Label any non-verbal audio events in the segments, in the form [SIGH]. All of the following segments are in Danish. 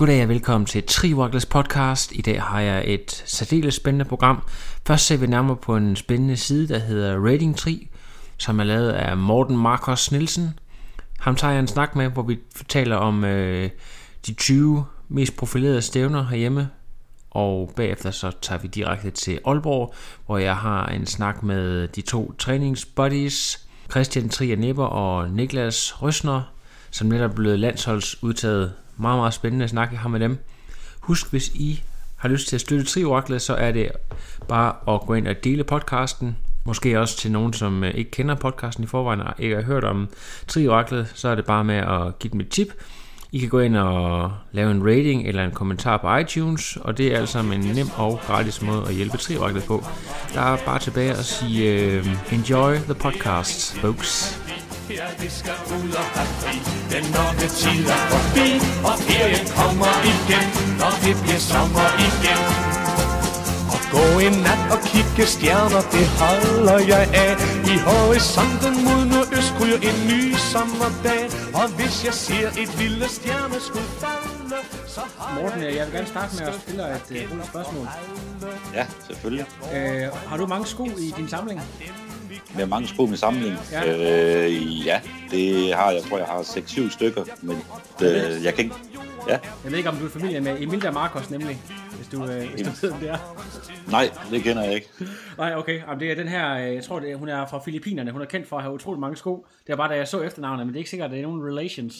Goddag og velkommen til Triwaggles podcast. I dag har jeg et særdeles spændende program. Først ser vi nærmere på en spændende side, der hedder Rating Tri, som er lavet af Morten Marcos Nielsen. Ham tager jeg en snak med, hvor vi taler om øh, de 20 mest profilerede stævner herhjemme. Og bagefter så tager vi direkte til Aalborg, hvor jeg har en snak med de to træningsbuddies, Christian Trier Nipper og Niklas Røsner, som netop er blevet landsholdsudtaget. Meget, meget spændende at snakke har med dem. Husk, hvis I har lyst til at støtte Trioraklet, så er det bare at gå ind og dele podcasten. Måske også til nogen, som øh, ikke kender podcasten i forvejen og ikke har hørt om Trioraklet, så er det bare med at give dem et tip. I kan gå ind og lave en rating eller en kommentar på iTunes, og det er altså en nem og gratis måde at hjælpe Trioraklet på. Der er bare tilbage at sige uh, enjoy the podcast, folks. Ja, vi skal ud og have fri. Den mørke tid er forbi, og ferien kommer igen, når det bliver sommer igen. Og gå en nat og kigge stjerner, det holder jeg af. I horisonten mod nordøst ryger en ny sommerdag. Og hvis jeg ser et lille stjerneskud falde, så har Morten, jeg vil gerne starte med at stille et uh, spørgsmål. Ja, selvfølgelig. Uh, har du mange sko i din samling? Med mange sko med samling. Ja. Øh, ja, det har jeg. tror, jeg har 6-7 stykker. Men øh, jeg kan ikke... Ja, Jeg ved ikke, om du er familie med Emilia Marcos, nemlig, hvis du, øh, hvis du ved, hvem det er. nej, det kender jeg ikke. Nej, okay. Jamen, det er den her, øh, jeg tror, det er, hun er fra Filippinerne. Hun er kendt for at have utrolig mange sko. Det er bare, da jeg så efternavnet, men det er ikke sikkert, at det er nogen relations.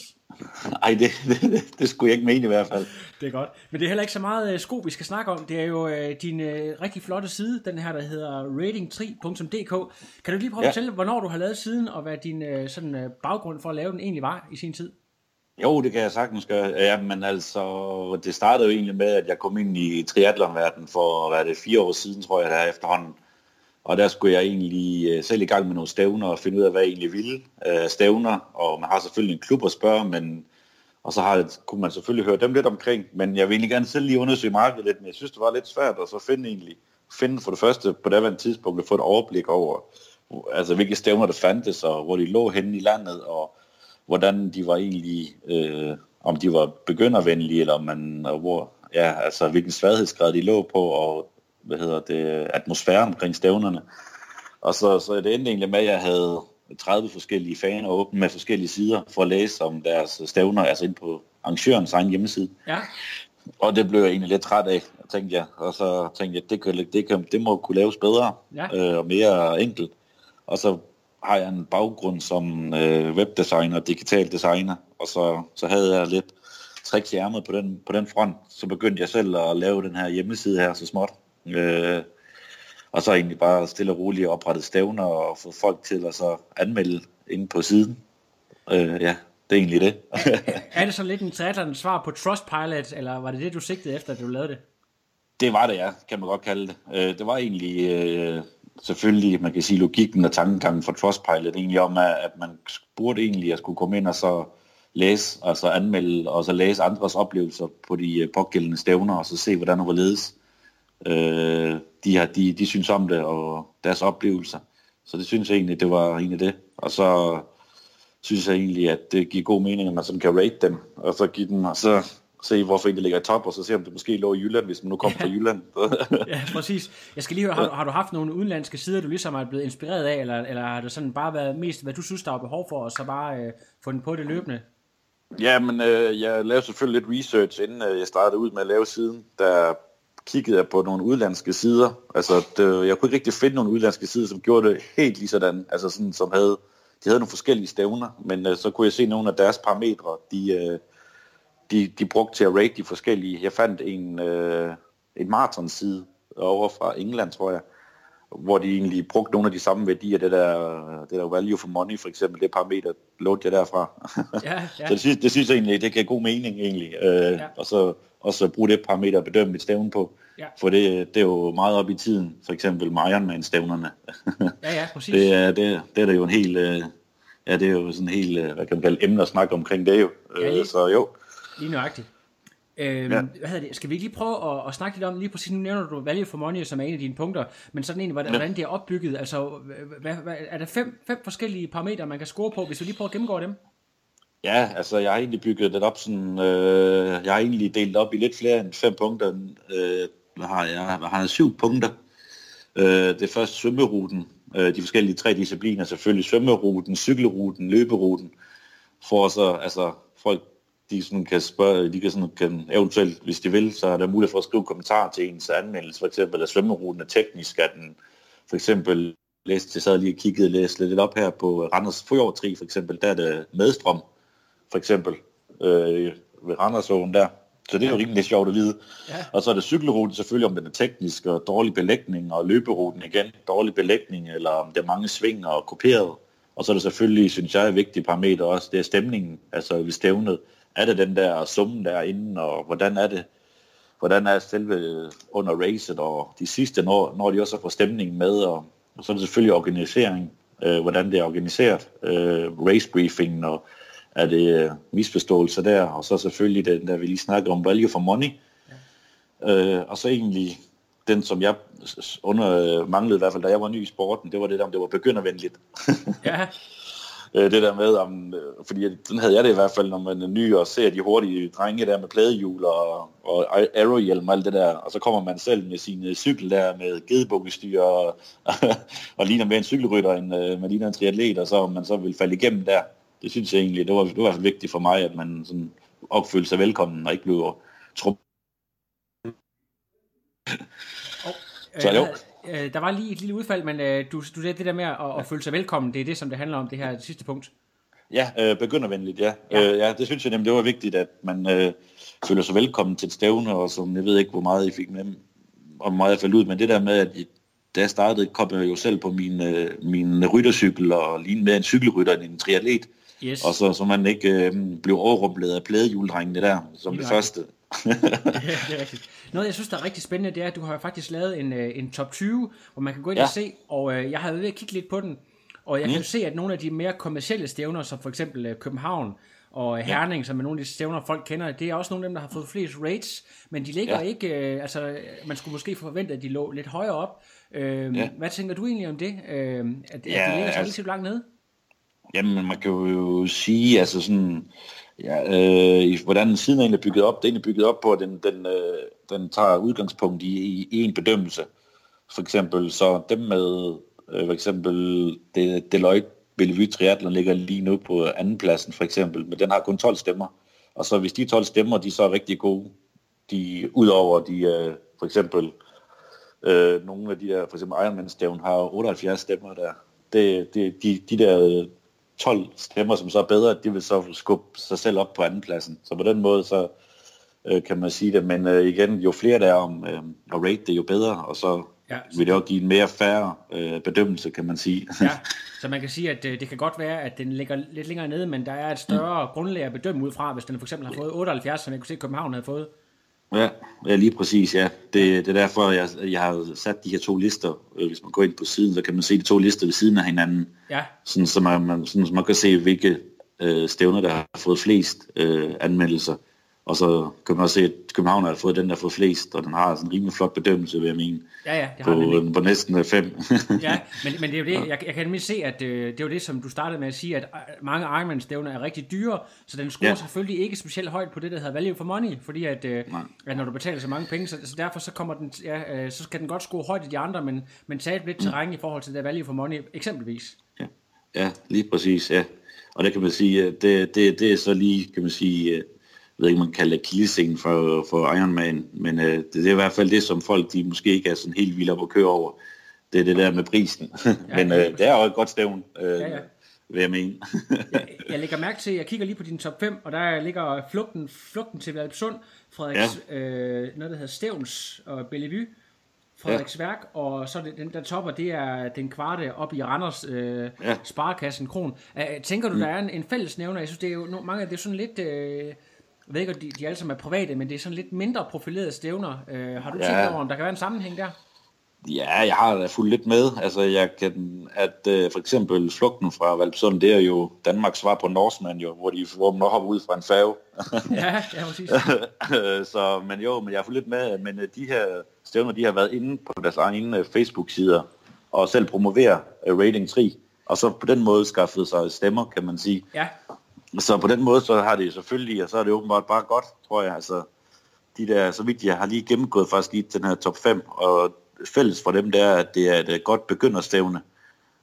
Nej, det, [LAUGHS] det, det, skulle jeg ikke mene i hvert fald. Det er godt. Men det er heller ikke så meget øh, sko, vi skal snakke om. Det er jo øh, din øh, rigtig flotte side, den her, der hedder rating3.dk. Kan du lige prøve at Ja. fortælle, hvornår du har lavet siden, og hvad din øh, sådan, øh, baggrund for at lave den egentlig var i sin tid? Jo, det kan jeg sagtens gøre. Ja, men altså, det startede jo egentlig med, at jeg kom ind i triathlonverdenen for, hvad er det, fire år siden, tror jeg, der efterhånden. Og der skulle jeg egentlig øh, selv i gang med nogle stævner og finde ud af, hvad jeg egentlig ville. Øh, stævner, og man har selvfølgelig en klub at spørge, men og så har, kunne man selvfølgelig høre dem lidt omkring, men jeg vil egentlig gerne selv lige undersøge markedet lidt, men jeg synes, det var lidt svært at så finde egentlig, finde for det første på det tidspunkt at få et overblik over, altså hvilke stævner der fandtes, og hvor de lå henne i landet, og hvordan de var egentlig, øh, om de var begyndervenlige, eller om man, hvor, ja, altså hvilken sværhedsgrad de lå på, og hvad hedder det, atmosfæren omkring stævnerne. Og så, så det endte egentlig med, at jeg havde 30 forskellige faner åbne med forskellige sider for at læse om deres stævner, altså ind på arrangørens egen hjemmeside. Ja, Og det blev jeg egentlig lidt træt af, tænkte jeg. Og så tænkte jeg, det, kan, det, kan, det må kunne laves bedre Ja. øh, og mere enkelt. Og så har jeg en baggrund som øh, webdesigner og digital designer, og så, så havde jeg lidt tricks i ærmet på den, på den front. Så begyndte jeg selv at lave den her hjemmeside her så småt. Øh, og så egentlig bare stille og roligt oprettet stævner og få folk til at så anmelde inde på siden. Øh, ja, det er egentlig det. [LAUGHS] er det så lidt en triathlon svar på Trustpilot, eller var det det, du sigtede efter, da du lavede det? Det var det, ja, kan man godt kalde det. Øh, det var egentlig øh, selvfølgelig, man kan sige, logikken og tankegangen for Trustpilot egentlig om, at, man burde egentlig at skulle komme ind og så læse, altså anmelde, og så læse andres oplevelser på de øh, pågældende stævner, og så se, hvordan og hvorledes øh, de, har, de, de synes om det, og deres oplevelser. Så det synes jeg egentlig, det var egentlig det. Og så synes jeg egentlig, at det giver god mening, at man sådan kan rate dem, og så give dem, og så se, hvorfor de ligger i top, og så se, om det måske lå i Jylland, hvis man nu kommer fra Jylland. [LAUGHS] Ja, præcis. Jeg skal lige høre, har, du- har du haft nogle udenlandske sider, du ligesom er blevet inspireret af, eller, eller har det sådan bare været mest, hvad du synes, der var behov for, og så bare øh, fundet på det løbende? Ja, men øh, jeg lavede selvfølgelig lidt research, inden øh, jeg startede ud med at lave siden. Der kiggede jeg på nogle udlandske sider. Altså, det, jeg kunne ikke rigtig finde nogle udlandske sider, som gjorde det helt lige sådan. Altså, sådan, som havde, de havde nogle forskellige stævner, men øh, så kunne jeg se nogle af deres parametre, de, øh, de, de brugte til at rate de forskellige. Jeg fandt en, øh, en marathon-side over fra England, tror jeg, hvor de egentlig brugte nogle af de samme værdier, det der, det der value for money for eksempel, det parameter lånte jeg derfra. Ja, ja. [LAUGHS] Så det synes, det synes jeg egentlig, det giver god mening egentlig. Øh, Ja. Og så og så bruge det parameter at bedømme mit stævne på. Ja. For det, det er jo meget op i tiden, for eksempel med Ironman-stævnerne. Ja, ja, [LAUGHS] præcis. det, er, det, det er der jo en helt, øh, ja, det er jo sådan en helt, øh, hvad kan man kalde, emne at snakke omkring det jo. Ja. Øh, så jo, Lige nøjagtigt. Øhm, Ja. hvad hedder det? Skal vi ikke lige prøve at, at snakke lidt om, lige præcis, nu nævner du value for money, som er en af dine punkter, men sådan egentlig, hvordan, Ja. hvordan det er opbygget, altså, hvad, hvad, er der fem, fem forskellige parametre, man kan score på, hvis vi lige prøver at gennemgå dem? Ja, altså jeg har egentlig bygget det op sådan, øh, jeg har egentlig delt op i lidt flere end fem punkter. Øh, hvad har jeg? Jeg har syv punkter. Øh, det er først svømmeruten, øh, de forskellige tre discipliner, selvfølgelig svømmeruten, cykelruten, løberuten, for så, altså folk, de sådan kan spørge, de kan sådan, kan eventuelt, hvis de vil, så er der mulighed for at skrive kommentarer til ens anmeldelse, for eksempel, at svømmeruten er teknisk, at den for eksempel, læste, jeg sad lige og kiggede, læste lidt op her på Randers Fjordtri, for eksempel, der er det medstrøm, for eksempel, øh, ved Randersåen der. Så det er jo rimelig sjovt at vide. Ja. Og så er det cykelruten selvfølgelig, om den er teknisk og dårlig belægning, og løberuten igen, dårlig belægning, eller om der er mange sving og koperet. Og så er det selvfølgelig, synes jeg, et vigtigt parameter også, det er stemningen, altså ved stævnet. Er det den der summen derinde, og hvordan er det, hvordan er selve under racet, og de sidste, når, når de også får stemningen med, og, og så er det selvfølgelig organisering, øh, hvordan det er organiseret, øh, race briefing, og er det øh, misforståelser der, og så selvfølgelig den der, vi lige snakker om value for money, ja. øh, og så egentlig den, som jeg under, øh, manglede i hvert fald, da jeg var ny i sporten, det var det der, om det var begyndervenligt. Ja, [LAUGHS] Øh, det der med, om, øh, fordi den havde jeg det i hvert fald, når man er ny og ser de hurtige drenge der med pladehjul og, og aerohjelm og alt det der, og så kommer man selv med sin øh, cykel der med gedebukkestyr og, [LAUGHS] og ligner mere en cykelrytter, end øh, man ligner en triatlet, og så om man så vil falde igennem der. Det synes jeg egentlig, det var, det var i hvert fald vigtigt for mig, at man sådan opfølte sig velkommen og ikke blev trup. Så jo. Øh, der var lige et lille udfald, men øh, du, du sagde det der med at, at føle sig velkommen, det er det, som det handler om, det her det sidste punkt. Ja, øh, begyndervenligt, ja. Ja. Øh, ja, det synes jeg nemlig, det var vigtigt, at man øh, føler sig velkommen til et stævne, og som jeg ved ikke, hvor meget I fik med, og hvor meget jeg faldt ud, men det der med, at I, da jeg startede, kom jeg jo selv på min, øh, min ryttercykel, og lignede med en cykelrytter end en triatlet, Yes. og så, så man ikke øh, blev overrumplet af plædehjuldrengene der, som Lige det nøjagtigt. første. Ja, det er rigtigt. Noget, jeg synes, der er rigtig spændende, det er, at du har faktisk lavet en, øh, en top 20, hvor man kan gå ind ja. Ja. og se, og øh, jeg har været ved at kigge lidt på den, og jeg mm. kan se, at nogle af de mere kommercielle stævner, som for eksempel øh, København og øh, Herning, som er nogle af de stævner, folk kender, det er også nogle af dem, der har fået flest rates, men de ligger ja. Ja. ikke, øh, altså man skulle måske forvente, at de lå lidt højere op. Øh, ja. Ja. Hvad tænker du egentlig om det? Øh, at, at de Ja, ligger så altså- relativt langt nede? Jamen, man kan jo sige, altså sådan, ja, øh, hvordan siden er egentlig bygget op, det er egentlig bygget op på, at den, den, øh, den tager udgangspunkt i, i, en bedømmelse. For eksempel, så dem med, øh, for eksempel, De, Deloitte Bellevue Triathlon ligger lige nu på andenpladsen, for eksempel, men den har kun 12 stemmer. Og så hvis de 12 stemmer, de så er rigtig gode, de, udover de, øh, for eksempel, øh, nogle af de der, for eksempel Ironman-stævn har 78 stemmer der. Det, det, de, de der 12 stemmer, som så er bedre, de vil så skubbe sig selv op på andenpladsen. Så på den måde, så øh, kan man sige det. Men øh, igen, jo flere der er om øh, at rate det, jo bedre. Og så Ja. vil det også give en mere færre øh, bedømmelse, kan man sige. Ja, så man kan sige, at øh, det kan godt være, at den ligger lidt længere nede, men der er et større mm. grundlag at bedømme ud fra, hvis den for eksempel har fået 78, som jeg kunne se, at København havde fået. Ja, ja lige præcis, ja. Det, det er derfor, jeg, jeg har sat de her to lister. Øh, Hvis man går ind på siden, så kan man se de to lister ved siden af hinanden. Ja, Sådan, så, man, man, sådan, så man kan se, hvilke øh, stævner, der har fået flest øh, anmeldelser. Og så kan man også se, at København har fået den, der har fået flest, og den har sådan en rimelig flot bedømmelse, vil jeg mene, ja, ja, det har på, den nemlig. på næsten øh, fem. [LAUGHS] Ja, men, men det er jo det, jeg, jeg kan nemlig se, at øh, det er jo det, som du startede med at sige, at øh, mange Ironman-stævner er rigtig dyre, så den scorer ja. Selvfølgelig ikke specielt højt på det, der hedder value for money, fordi at, øh, at når du betaler så mange penge, så, så derfor så kommer den, ja, øh, så skal den godt score højt i de andre, men, men tabe lidt terræn i forhold til det der value for money, eksempelvis. ja. ja, lige præcis, ja. Og det kan man sige, det, det, det er så lige, kan man sige, øh, jeg ved ikke, man kalder kildescenen for, for Ironman, men øh, det, det er i hvert fald det, som folk, de måske ikke er sådan helt vilde op at køre over. Det er det der med prisen. [LAUGHS] men øh, det er jo et godt stævn, øh, Ja, ja, vil jeg mene. jeg, jeg lægger mærke til, jeg kigger lige på din top 5, og der ligger flugten, flugten til Valpsund, Frederiks, ja. øh, noget der hedder Stævns og Bellevue, Frederiksværk, ja. og så det, den der topper, det er den kvarte op i Randers øh, ja. Sparekassen Kron. Uh, tænker du, mm. der er en, en fællesnævner? Jeg synes, det er jo no, mange af det er sådan lidt... Øh, Jeg ved ikke, om de, de alle sammen er private, men det er sådan lidt mindre profilerede stævner. Øh, har du Ja. tænkt over, om der kan være en sammenhæng der? Ja, jeg har da fulgt lidt med. Altså, jeg kan, at øh, for eksempel flugten fra Valpsund, det er jo Danmarks svar på Norseman, jo, hvor, de, hvor man hopper ud fra en færge. [LAUGHS] Ja, ja, præcis. [LAUGHS] så, men jo, men jeg har fulgt lidt med, men øh, de her stævner, de har været inde på deres egne øh, Facebook-sider, og selv promoverer øh, Rating 3, og så på den måde skaffet sig stemmer, kan man sige. Ja, Så på den måde, så har det selvfølgelig, og så er det åbenbart bare godt, tror jeg. Altså, de der, så vidt jeg har lige gennemgået faktisk lige den her top 5, og fælles for dem, det er, at det er et øh, godt begynderstævne,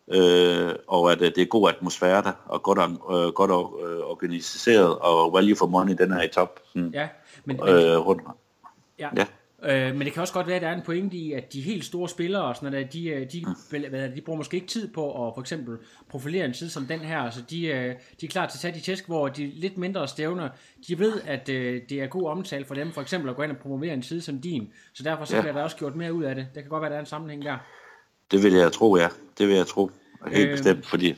øh, og at øh, det er god atmosfære der, og godt, øh, godt øh, organiseret, og value for money, den er i top. Sådan, ja. Men, men, øh, rundt. ja. Ja. Øh, men det kan også godt være, at der er en pointe i, at de helt store spillere, og sådan noget, der, de, øh, de, hvad, det, de bruger måske ikke tid på at for eksempel profilere en side som den her, så de, øh, de er klar til at tage de tæsk, hvor de lidt mindre stævner, de ved, at øh, det er god omtale for dem, for eksempel at gå ind og promovere en side som din, så derfor så Ja. bliver der også gjort mere ud af det. Det kan godt være, at der er en sammenhæng der. Det vil jeg tro, ja. Det vil jeg tro. Helt øh... bestemt, fordi...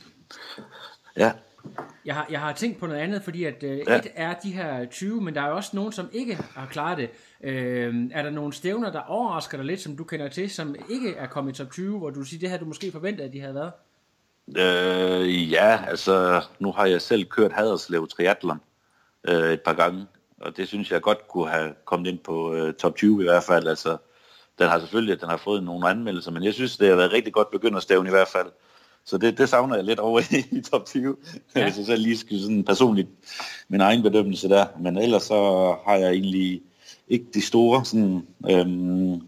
Ja, Jeg har, jeg har tænkt på noget andet, fordi at øh, Ja. et er de her 20, men der er jo også nogen, som ikke har klaret det. Øh, er der nogle stævner, der overrasker dig lidt, som du kender til, som ikke er kommet i top 20, hvor du siger, det her du måske forventede, at de havde været? Øh, ja, altså nu har jeg selv kørt Haderslev Triathlon øh, et par gange, og det synes jeg godt kunne have kommet ind på øh, top 20 i hvert fald. Altså, den har selvfølgelig den har fået nogle anmeldelser, men jeg synes, det har været rigtig godt begynderstævn i hvert fald. Så det, det savner jeg lidt over i top 20, Ja. hvis jeg selv lige skal sådan personligt min egen bedømmelse der. Men ellers så har jeg egentlig ikke de store sådan, øhm,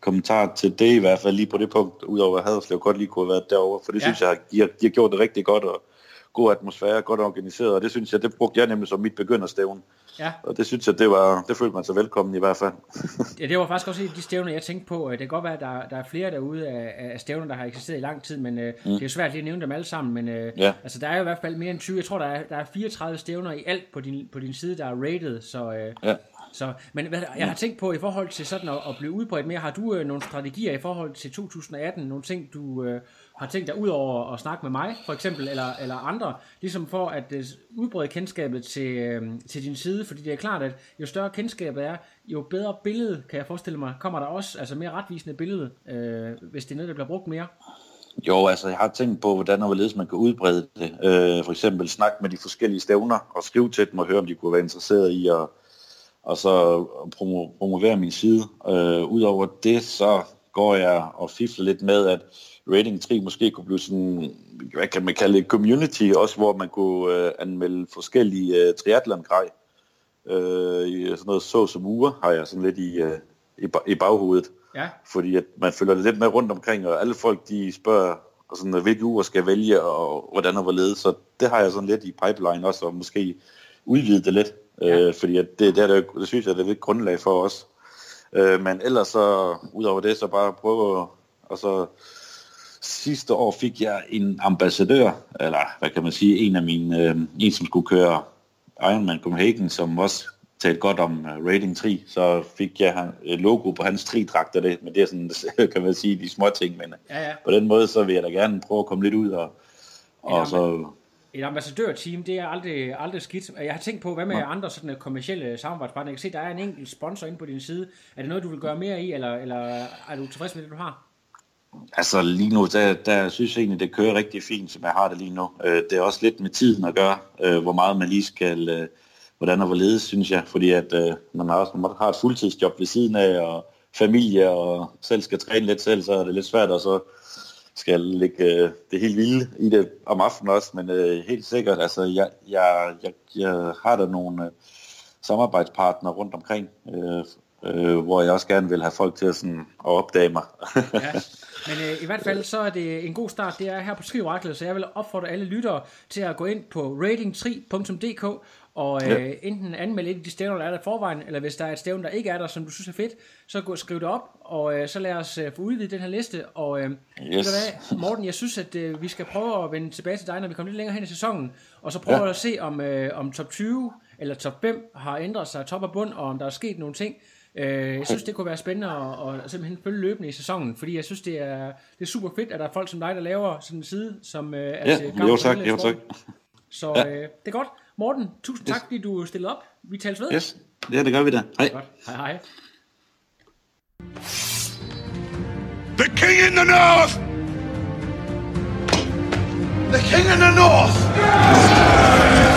kommentarer til det i hvert fald lige på det punkt, udover at Haderslev godt lige kunne have været derovre, for det ja. synes jeg, de har, de har gjort det rigtig godt, og god atmosfære, godt organiseret, og det synes jeg, det brugte jeg nemlig som mit begynderstævne. Ja, Og det synes jeg, det var, det følte man sig velkommen i hvert fald. [LAUGHS] ja det var faktisk også de stævner, jeg tænkte på. Øh, Det kan godt være, at der, der er flere derude af, af stævner, der har eksisteret i lang tid, men øh, mm. det er jo svært lige at nævne dem alle sammen. Men øh, Ja. altså, der er jo i hvert fald mere end 20. Jeg tror, der er, der er 34 stævner i alt på din, på din side, der er rated, så... Øh, Ja. Så, men hvad, jeg har tænkt på i forhold til sådan at, at blive udbredt mere, har du øh, nogle strategier i forhold til 2018, nogle ting du øh, har tænkt dig ud over at snakke med mig for eksempel, eller, eller andre, ligesom for at øh, udbrede kendskabet til, øh, til din side, fordi det er klart, at jo større kendskabet er, jo bedre billede, kan jeg forestille mig, kommer der også, altså mere retvisende billede, øh, hvis det er noget, der bliver brugt mere. Jo, altså jeg har tænkt på, hvordan og hvorledes man kan udbrede det. Øh, for eksempel snakke med de forskellige stævner og skrive til dem og høre, om de kunne være interesseret i at og så promo, promovere min side. Øh, Udover det, så går jeg og fifler lidt med, at Rating 3 måske kunne blive sådan, hvad kan man kalde det, community, også hvor man kunne øh, anmelde forskellige øh, triathlon-grej. Øh, sådan noget så som uger har jeg sådan lidt i, øh, i, i baghovedet. Ja, Fordi at man følger det lidt med rundt omkring, og alle folk de spørger, og sådan, hvilke uger skal jeg vælge, og hvordan og hvorledes. Så det har jeg sådan lidt i pipeline også, og måske udvide det lidt. Ja. Øh, fordi at det, det, er der, det synes jeg, det er et grundlag for os. Øh, men ellers så, udover det, så bare prøve at, og så sidste år fik jeg en ambassadør, eller hvad kan man sige, en af mine, øh, en som skulle køre Ironman Copenhagen, som også talte godt om uh, Rating 3, så fik jeg han- et logo på hans tri-dragt af det, men det er sådan, [LAUGHS] kan man sige, de små ting, men ja, ja. på den måde, så vil jeg da gerne prøve at komme lidt ud og, Ja, og så, Et ambassadørteam, det er aldrig, aldrig skidt. Jeg har tænkt på, hvad med andre sådan øh, kommersielle samarbejdspartnere? Jeg kan se, der er en enkelt sponsor inde på din side. Er det noget, du vil gøre mere i, eller, eller er du tilfreds med det, du har? Altså lige nu, der, der synes jeg egentlig, det kører rigtig fint, som jeg har det lige nu. Øh, det er også lidt med tiden at gøre, øh, hvor meget man lige skal, øh, hvordan og hvorledes, synes jeg, fordi at øh, man har også man har et fuldtidsjob ved siden af, og familie, og selv skal træne lidt selv, så er det lidt svært, og så skal lægge øh, det helt vilde i det om aftenen også, men øh, helt sikkert, altså jeg, jeg, jeg, jeg har der nogle øh, samarbejdspartnere rundt omkring, øh, øh, hvor jeg også gerne vil have folk til at, sådan, at opdage mig. Ja. [LAUGHS] Men øh, i hvert fald så er det en god start. Det er her på Skriveraklet, så jeg vil opfordre alle lyttere til at gå ind på rating3.dk og øh, Ja. enten anmelde et af de stævner, der er der forvejen, eller hvis der er et stævne, der ikke er der, som du synes er fedt, så gå og skriv det op, og øh, så lad os øh, få udvidet den her liste. Og øh, yes. Hvad, Morten, jeg synes, at øh, vi skal prøve at vende tilbage til dig, når vi kommer lidt længere hen i sæsonen, og så prøve. Ja. at se, om, øh, om top 20 eller top 5 har ændret sig top og bund, og om der er sket nogle ting. Øh, jeg synes, det kunne være spændende at, at simpelthen følge løbende i sæsonen, fordi jeg synes, det er, det er super fedt, at der er folk som dig, der laver sådan en side, som øh, er Ja, til jo tak, jo tak. Så øh, det er godt. Morten, tusind tak, fordi du stillede op. Vi tales ved. Yes, ja, det gør vi da. Hej. Godt. Hej hej. The king in the north! The king in the north! God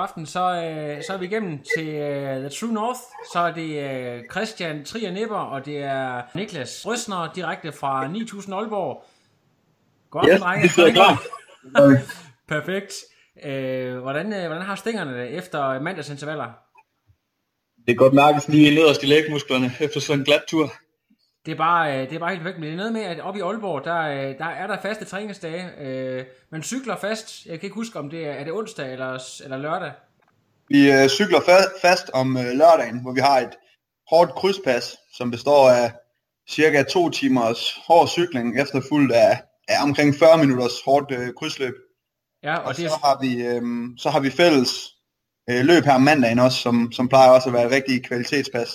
aften, god aften. Så, øh, så er vi igennem til øh, The True North. Så er det øh, Christian Trier Nipper, og det er Niklas Røsner, direkte fra 9000 Aalborg. God aften, Yes, drenge. vi sidder klar. Perfekt. Øh, hvordan, øh, hvordan har stængerne det efter mandagsintervaller? Det er godt mærkes lige nederst i lægmusklerne efter sådan en glat tur. Det er bare, øh, det er bare helt væk. Men det er noget med, at oppe i Aalborg, der, øh, der er der faste træningsdage. Øh, man cykler fast. Jeg kan ikke huske, om det er, er det onsdag eller, eller lørdag. Vi øh, cykler fa- fast om øh, lørdagen, hvor vi har et hårdt krydspas, som består af cirka to timers hård cykling, efterfulgt af, af omkring 40 minutters hårdt øh, krydsløb. Ja, Og og det så har vi, øh, så har vi fælles øh, løb her om mandagen også, som, som plejer også at være et rigtig kvalitetspas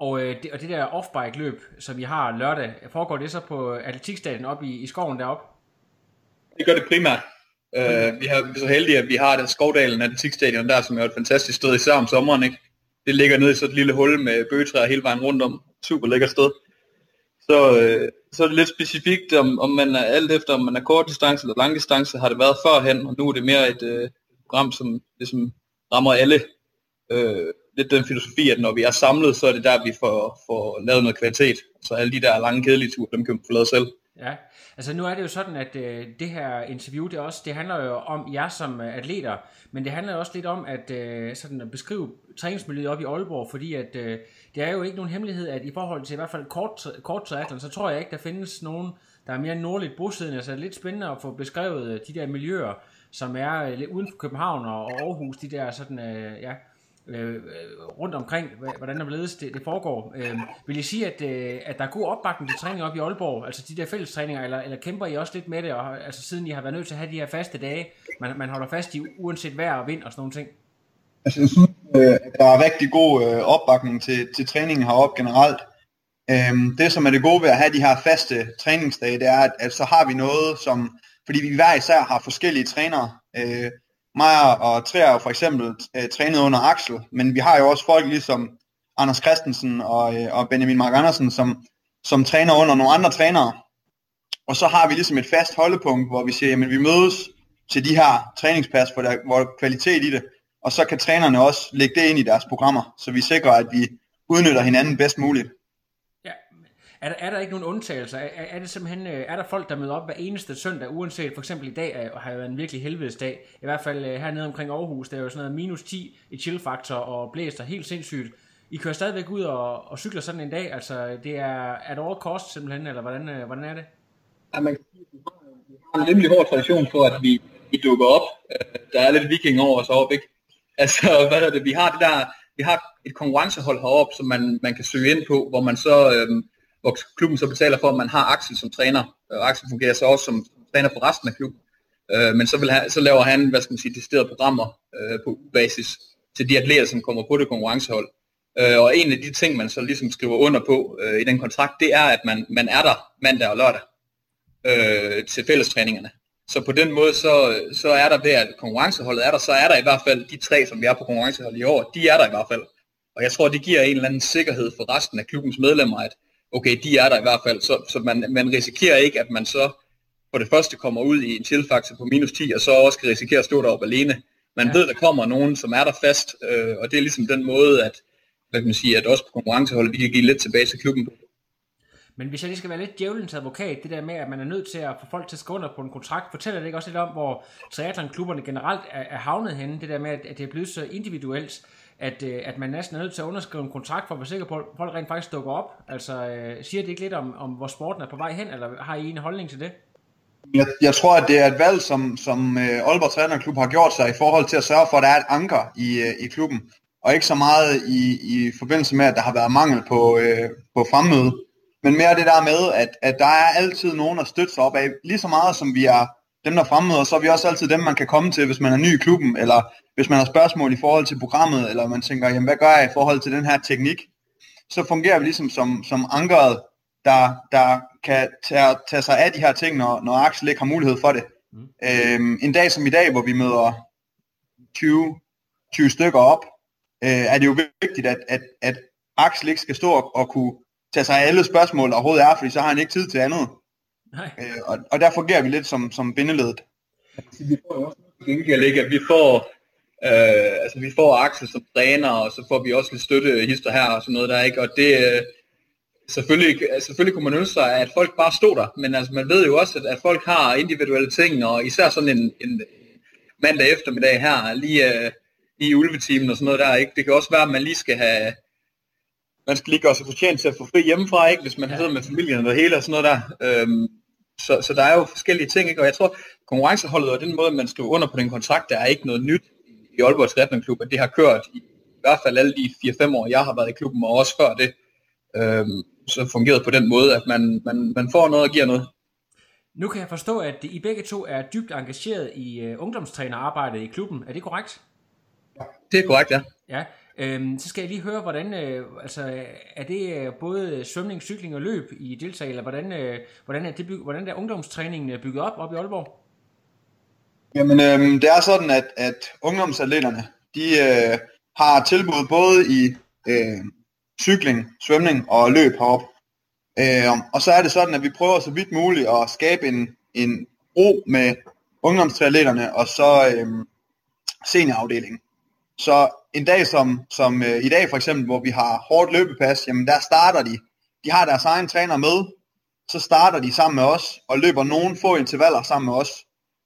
og, øh, det, og det der off-bike løb, som vi har lørdag, foregår det så på atletikstadion oppe i, i skoven deroppe? Det gør det primært. Uh, vi, har, vi er så heldige, at vi har den Skovdalen Atletikstadion der, som er et fantastisk sted, især om sommeren. Ikke? Det ligger nede i sådan et lille hul med bøgetræer hele vejen rundt om. Super lækkert sted. Så, øh, så er det lidt specifikt, om, om man er alt efter, om man er kort distance eller lang distance, har det været førhen, og nu er det mere et øh, program, som ligesom rammer alle. Øh, lidt den filosofi, at når vi er samlet, så er det der, vi får, får lavet noget kvalitet. Så alle de der lange, kedelige ture, dem kan vi få lavet selv. Ja, altså nu er det jo sådan, at øh, det her interview, det, også, det handler jo om jer som øh, atleter, men det handler jo også lidt om at, øh, sådan at beskrive træningsmiljøet op i Aalborg, fordi at, øh, det er jo ikke nogen hemmelighed, at i forhold til i hvert fald kort, kort triathlon, så tror jeg ikke, der findes nogen, der er mere nordligt bosiddende, så det er lidt spændende at få beskrevet øh, de der miljøer, som er øh, lidt uden for København og, og Aarhus, de der sådan, øh, ja, Øh, øh, rundt omkring, hvordan der ledes det, det foregår. Øh, vil I sige, at, øh, at der er god opbakning til træning op i Aalborg, altså de der fællestræninger, eller, eller kæmper I også lidt med det, og, altså siden I har været nødt til at have de her faste dage, man, man holder fast i uanset vejr og vind og sådan nogle ting? Altså, jeg synes, øh, at der er rigtig god øh, opbakning til, til træningen heroppe generelt. Øhm, det, som er det gode ved at have de her faste træningsdage, det er, at, at så har vi noget, som... Fordi vi hver især har forskellige trænere. Øh, mig og Trier er jo for eksempel øh, trænet under Axel, men vi har jo også folk ligesom Anders Christensen og, øh, og Benjamin Mark Andersen, som, som træner under nogle andre trænere. Og så har vi ligesom et fast holdepunkt, hvor vi siger, at vi mødes til de her træningspas, hvor der, hvor der er kvalitet i det, og så kan trænerne også lægge det ind i deres programmer, så vi sikrer, at vi udnytter hinanden bedst muligt. Er der, er der ikke nogen undtagelser? Er, er, det simpelthen, øh, er der folk, der møder op hver eneste søndag, uanset for eksempel i dag er, har jo været en virkelig helvedes dag, i hvert fald øh, hernede omkring Aarhus, der er jo sådan noget minus 10 i chillfaktor og blæser helt sindssygt. I kører stadigvæk ud og, og cykler sådan en dag, altså det er at all cost simpelthen, eller hvordan, øh, hvordan er det? Ja, man kan sige, at vi har- en rimelig hård tradition for, at vi, vi dukker op. Der er lidt viking over os heroppe, ikke? Altså, hvad er det? Vi har det der, vi har et konkurrencehold heroppe, som man, man kan søge ind på, hvor man så, øhm, hvor klubben så betaler for, at man har Axel som træner. Og Axel fungerer så også som træner for resten af klubben. Øh, men så, vil han, så laver han, hvad skal man sige, testerede programmer øh, på basis til de atleter, som kommer på det konkurrencehold. Øh, og en af de ting, man så ligesom skriver under på øh, i den kontrakt, det er, at man, man er der mandag og lørdag øh, til fællestræningerne. Så på den måde, så, så er der ved, at konkurrenceholdet er der, så er der i hvert fald de tre, som vi er på konkurrenceholdet i år, de er der i hvert fald. Og jeg tror, det giver en eller anden sikkerhed for resten af klubbens medlemmer, at okay, de er der i hvert fald, så, så man, man risikerer ikke, at man så for det første kommer ud i en tilfaktor på minus 10, og så også skal risikere at stå deroppe alene. Man ja. ved, der kommer nogen, som er der fast, øh, og det er ligesom den måde, at, hvad kan man sige, at også på konkurrenceholdet, vi kan give lidt tilbage til klubben. Men hvis jeg lige skal være lidt djævelens advokat, det der med, at man er nødt til at få folk til at skrive under på en kontrakt, fortæller det ikke også lidt om, hvor triathlonklubberne generelt er, er havnet henne, det der med, at, at det er blevet så individuelt, at, øh, at man næsten er nødt til at underskrive en kontrakt for at være sikker på, at folk rent faktisk dukker op. Altså, øh, siger det ikke lidt om, om, hvor sporten er på vej hen, eller har I en holdning til det? Jeg, jeg tror, at det er et valg, som, som øh, Aalborg Trænerklub har gjort sig i forhold til at sørge for, at der er et anker i, øh, i klubben, og ikke så meget i, i forbindelse med, at der har været mangel på, øh, på fremmøde. men mere det der med, at, at der er altid nogen at støtte sig op af. Lige så meget som vi er dem, der fremmøder, så er vi også altid dem, man kan komme til, hvis man er ny i klubben, eller hvis man har spørgsmål i forhold til programmet, eller man tænker, jamen hvad gør jeg i forhold til den her teknik? Så fungerer vi ligesom som, som ankeret, der, der kan tage, tage sig af de her ting, når, når Axel ikke har mulighed for det. Mm. Øhm, en dag som i dag, hvor vi møder 20, 20 stykker op, øh, er det jo vigtigt, at, at, at Axel ikke skal stå og, og kunne tage sig af alle spørgsmål, der overhovedet er, fordi så har han ikke tid til andet. Nej. Øh, og, og der fungerer vi lidt som, som bindeledet. Vi får jo også gengæld ikke, at vi får, øh, altså vi får Axel som træner, og så får vi også lidt støtte hister her og sådan noget der, ikke? Og det, øh, selvfølgelig, selvfølgelig kunne man ønske sig, at folk bare stod der, men altså man ved jo også, at, at folk har individuelle ting, og især sådan en, en mandag eftermiddag her, lige, øh, lige i ulvetimen og sådan noget der, ikke? Det kan også være, at man lige skal have, man skal lige gøre sig fortjent til at få fri hjemmefra, ikke? hvis man ja. sidder med familien og det hele og sådan noget der. Øhm, så, så der er jo forskellige ting, ikke? og jeg tror, konkurrenceholdet og den måde, man skriver under på den kontrakt, der er ikke noget nyt i Aalborg Triathlon Klub, at det har kørt i, i hvert fald alle de 4-5 år, jeg har været i klubben, og også før det, øhm, så fungeret på den måde, at man, man, man får noget og giver noget. Nu kan jeg forstå, at I begge to er dybt engageret i uh, ungdomstrænerarbejdet i klubben. Er det korrekt? Ja, det er korrekt, ja. Ja, Øhm, så skal jeg lige høre, hvordan, øh, altså, er det øh, både svømning, cykling og løb i deltager, eller hvordan, øh, hvordan, er det byg, hvordan er ungdomstræningen bygget op op i Aalborg? Jamen, øh, det er sådan, at, at ungdomsatleterne, de øh, har tilbud både i øh, cykling, svømning og løb herop. Øh, og så er det sådan, at vi prøver så vidt muligt at skabe en, en ro med ungdomstriatleterne og så øh, seniorafdelingen. Så en dag som, som øh, i dag for eksempel, hvor vi har hårdt løbepas, jamen der starter de. De har deres egen træner med, så starter de sammen med os, og løber nogle få intervaller sammen med os,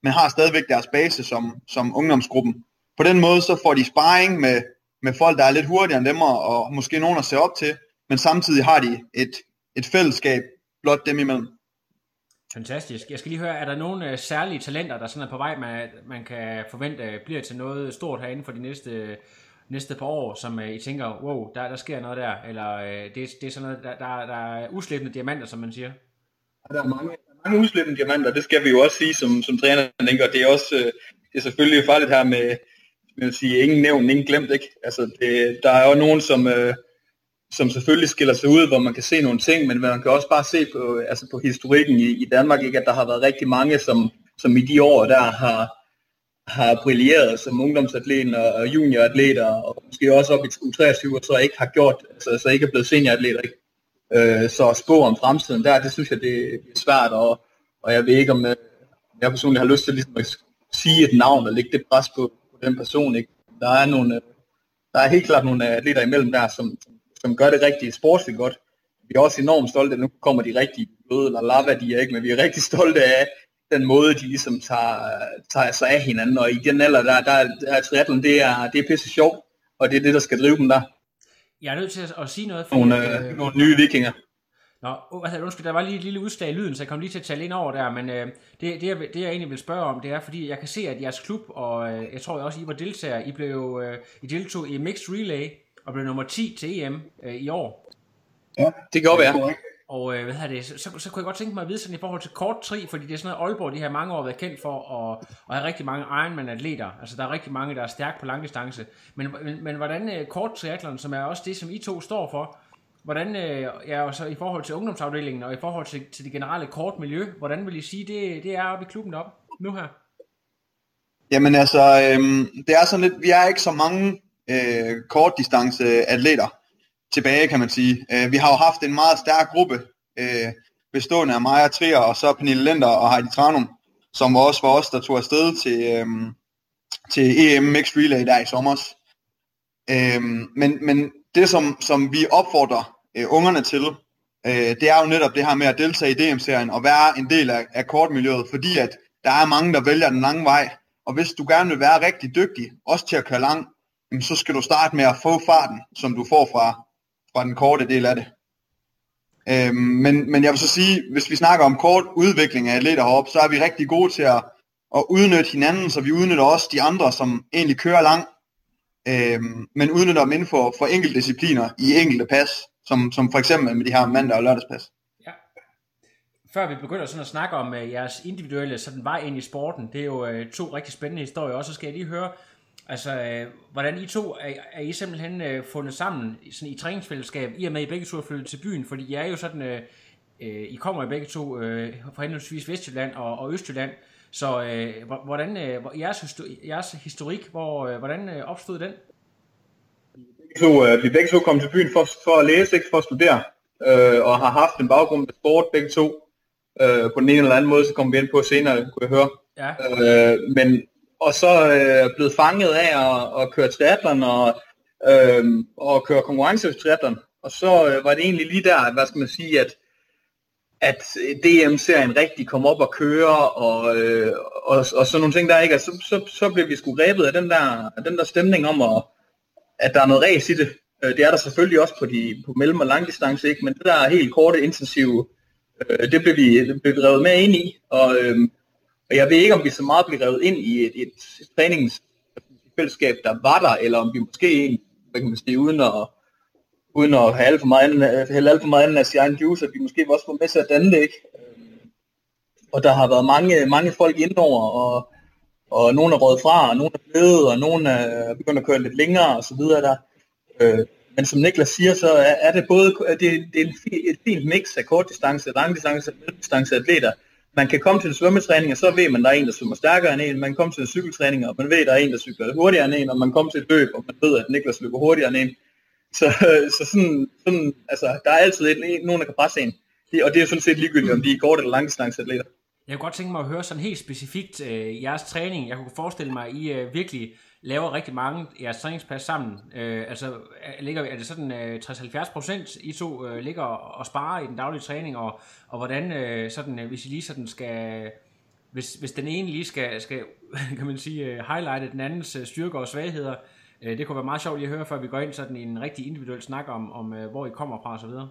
men har stadigvæk deres base som, som ungdomsgruppen. På den måde så får de sparring med, med folk, der er lidt hurtigere end dem, og måske nogen at se op til, men samtidig har de et, et fællesskab blot dem imellem. Fantastisk. Jeg skal lige høre, er der nogle øh, særlige talenter, der sådan er på vej, man, man kan forvente øh, bliver til noget stort herinde for de næste, næste par år, som uh, I tænker, wow, der, der sker noget der, eller det, det er sådan noget, der, der, der er uslæbende diamanter, som man siger? Der er mange, mange uslæbende diamanter, det skal vi jo også sige som, som træner, tænker. det er også, det er selvfølgelig farligt her med, med at sige, ingen nævnt, ingen glemt, ikke? Altså, det, der er jo nogen, som, Øh, som selvfølgelig skiller sig ud, hvor man kan se nogle ting, men man kan også bare se på, altså på historikken i, i Danmark, ikke, at der har været rigtig mange, som, som i de år der har, har brilleret som ungdomsatleter og junioratleter, og måske også op i 23 og så ikke har gjort, altså så ikke er blevet senioratleter. Ikke? Øh, så at spå om fremtiden der, det synes jeg, det er svært, og, og jeg ved ikke, om øh, jeg personligt har lyst til ligesom at sige et navn og lægge det pres på, på den person. Ikke? Der er nogle, øh, der er helt klart nogle atleter imellem der, som, som gør det rigtig sportsligt godt. Vi er også enormt stolte, at nu kommer de rigtig bløde, eller lava de er ikke, men vi er rigtig stolte af den måde, de ligesom tager, tager sig af hinanden, og i den alder, der, der, der er triathlon, det er, det er pisse sjovt, og det er det, der skal drive dem der. Jeg er nødt til at, at sige noget. For, nogle, øh, nogle nye vikinger. Nå, altså, undskyld, der var lige et lille udslag i lyden, så jeg kom lige til at tale ind over der, men øh, det, det, jeg, det jeg egentlig vil spørge om, det er, fordi jeg kan se, at jeres klub, og øh, jeg tror også, I var deltager, I blev, øh, I deltog i Mixed Relay, og blev nummer 10 til EM øh, i år. Ja, det kan godt være. Og øh, hvad hedder det, så, så, så kunne jeg godt tænke mig at vide sådan i forhold til kort tri, fordi det er sådan noget, Aalborg de har mange år været kendt for at, at have rigtig mange Ironman-atleter. Altså der er rigtig mange, der er stærke på langdistance. Men, men, men hvordan øh, kort triathlon, som er også det, som I to står for, hvordan, øh, ja, og så i forhold til ungdomsafdelingen og i forhold til, til det generelle kort miljø, hvordan vil I sige, det, det er oppe i klubben op nu her? Jamen altså, øh, det er sådan lidt, vi er ikke så mange øh, kortdistance atleter tilbage, kan man sige. Øh, vi har jo haft en meget stærk gruppe, øh, bestående af Maja Trier og så Pernille Lender og Heidi Tranum, som også var os, der tog afsted til, øh, til EM Mixed Relay der i sommer. Øh, men, men det, som, som vi opfordrer øh, ungerne til, øh, det er jo netop det her med at deltage i DM-serien og være en del af, af kortmiljøet, fordi at der er mange, der vælger den lange vej. Og hvis du gerne vil være rigtig dygtig, også til at køre lang, så skal du starte med at få farten, som du får fra, fra den korte del af det. Øhm, men, men jeg vil så sige, hvis vi snakker om kort udvikling af atleter heroppe, så er vi rigtig gode til at, at udnytte hinanden, så vi udnytter også de andre, som egentlig kører lang, øhm, men udnytter dem inden for, for enkelte discipliner i enkelte pas, som, som for eksempel med de her mandag- og lørdagspas. før vi begynder sådan at snakke om uh, jeres individuelle sådan vej ind i sporten, det er jo uh, to rigtig spændende historier, og så skal jeg lige høre, altså, uh, hvordan I to, er, er I simpelthen uh, fundet sammen sådan i træningsfællesskab, i og med I begge to er flyttet til byen, fordi I er jo sådan, uh, uh, I kommer jo begge to uh, fra henholdsvis Vestjylland og, og Østjylland, så uh, hvordan, uh, jeres, histori- jeres historik, hvor, uh, hvordan uh, opstod den? To, uh, vi begge to kom til byen for, for at læse, ikke for at studere, uh, og har haft en baggrund med sport begge to. Uh, på den ene eller anden måde, så kommer vi ind på senere, kunne jeg høre. Ja. Uh, men, og så øh, blevet fanget af at, at køre triathlon og, øh, og køre konkurrence triathlon. Og så øh, var det egentlig lige der, hvad skal man sige, at at DM-serien rigtig kom op og køre, og, øh, og, og sådan nogle ting der, ikke? Og så, så, så blev vi sgu grebet af den der, den der stemning om, at, at der er noget ræs i det. Øh, det er der selvfølgelig også på, de, på mellem- og langdistance, ikke? men det der helt korte, intensive, øh, det blev vi, det blev vi revet med ind i, og, øh, og jeg ved ikke, om vi så meget blev revet ind i et, et træningsfællesskab, der var der, eller om vi måske, hvad kan man sige, uden at, uden at have alt for meget, hælde alt for meget anden af sin egen juice, at vi måske også var med til at danne det, ikke? Øhm, og der har været mange, mange folk indover, og, og nogle er råd fra, og nogle er blevet, og nogle er begyndt at køre lidt længere, og så videre der. Øh, men som Niklas siger, så er, er det både det, det er et fint mix af kortdistance, langdistance og mellemdistance atleter. Man kan komme til en svømmetræning, og så ved man, at der er en, der svømmer stærkere end en. Man kan komme til en cykeltræning, og man ved, at der er en, der cykler hurtigere end en. Og man kommer til et løb, og man ved, at Niklas løber hurtigere end en. Så, øh, så sådan, sådan, altså, der er altid en, nogen, der kan presse en. Og det er sådan set ligegyldigt, om de er kort- eller langdistanceatleter. Jeg kunne godt tænke mig at høre sådan helt specifikt øh, jeres træning. Jeg kunne forestille mig, at I øh, virkelig laver rigtig mange jeres træningspas sammen. Øh, altså, ligger, er det sådan øh, 60-70 procent, I to øh, ligger og sparer i den daglige træning, og, og hvordan, øh, sådan, øh, hvis I lige sådan skal, hvis, hvis den ene lige skal, skal [LAUGHS] kan man sige, øh, highlighte den andens øh, styrker og svagheder, øh, det kunne være meget sjovt lige at høre, før vi går ind sådan i en rigtig individuel snak om, om øh, hvor I kommer fra og så videre.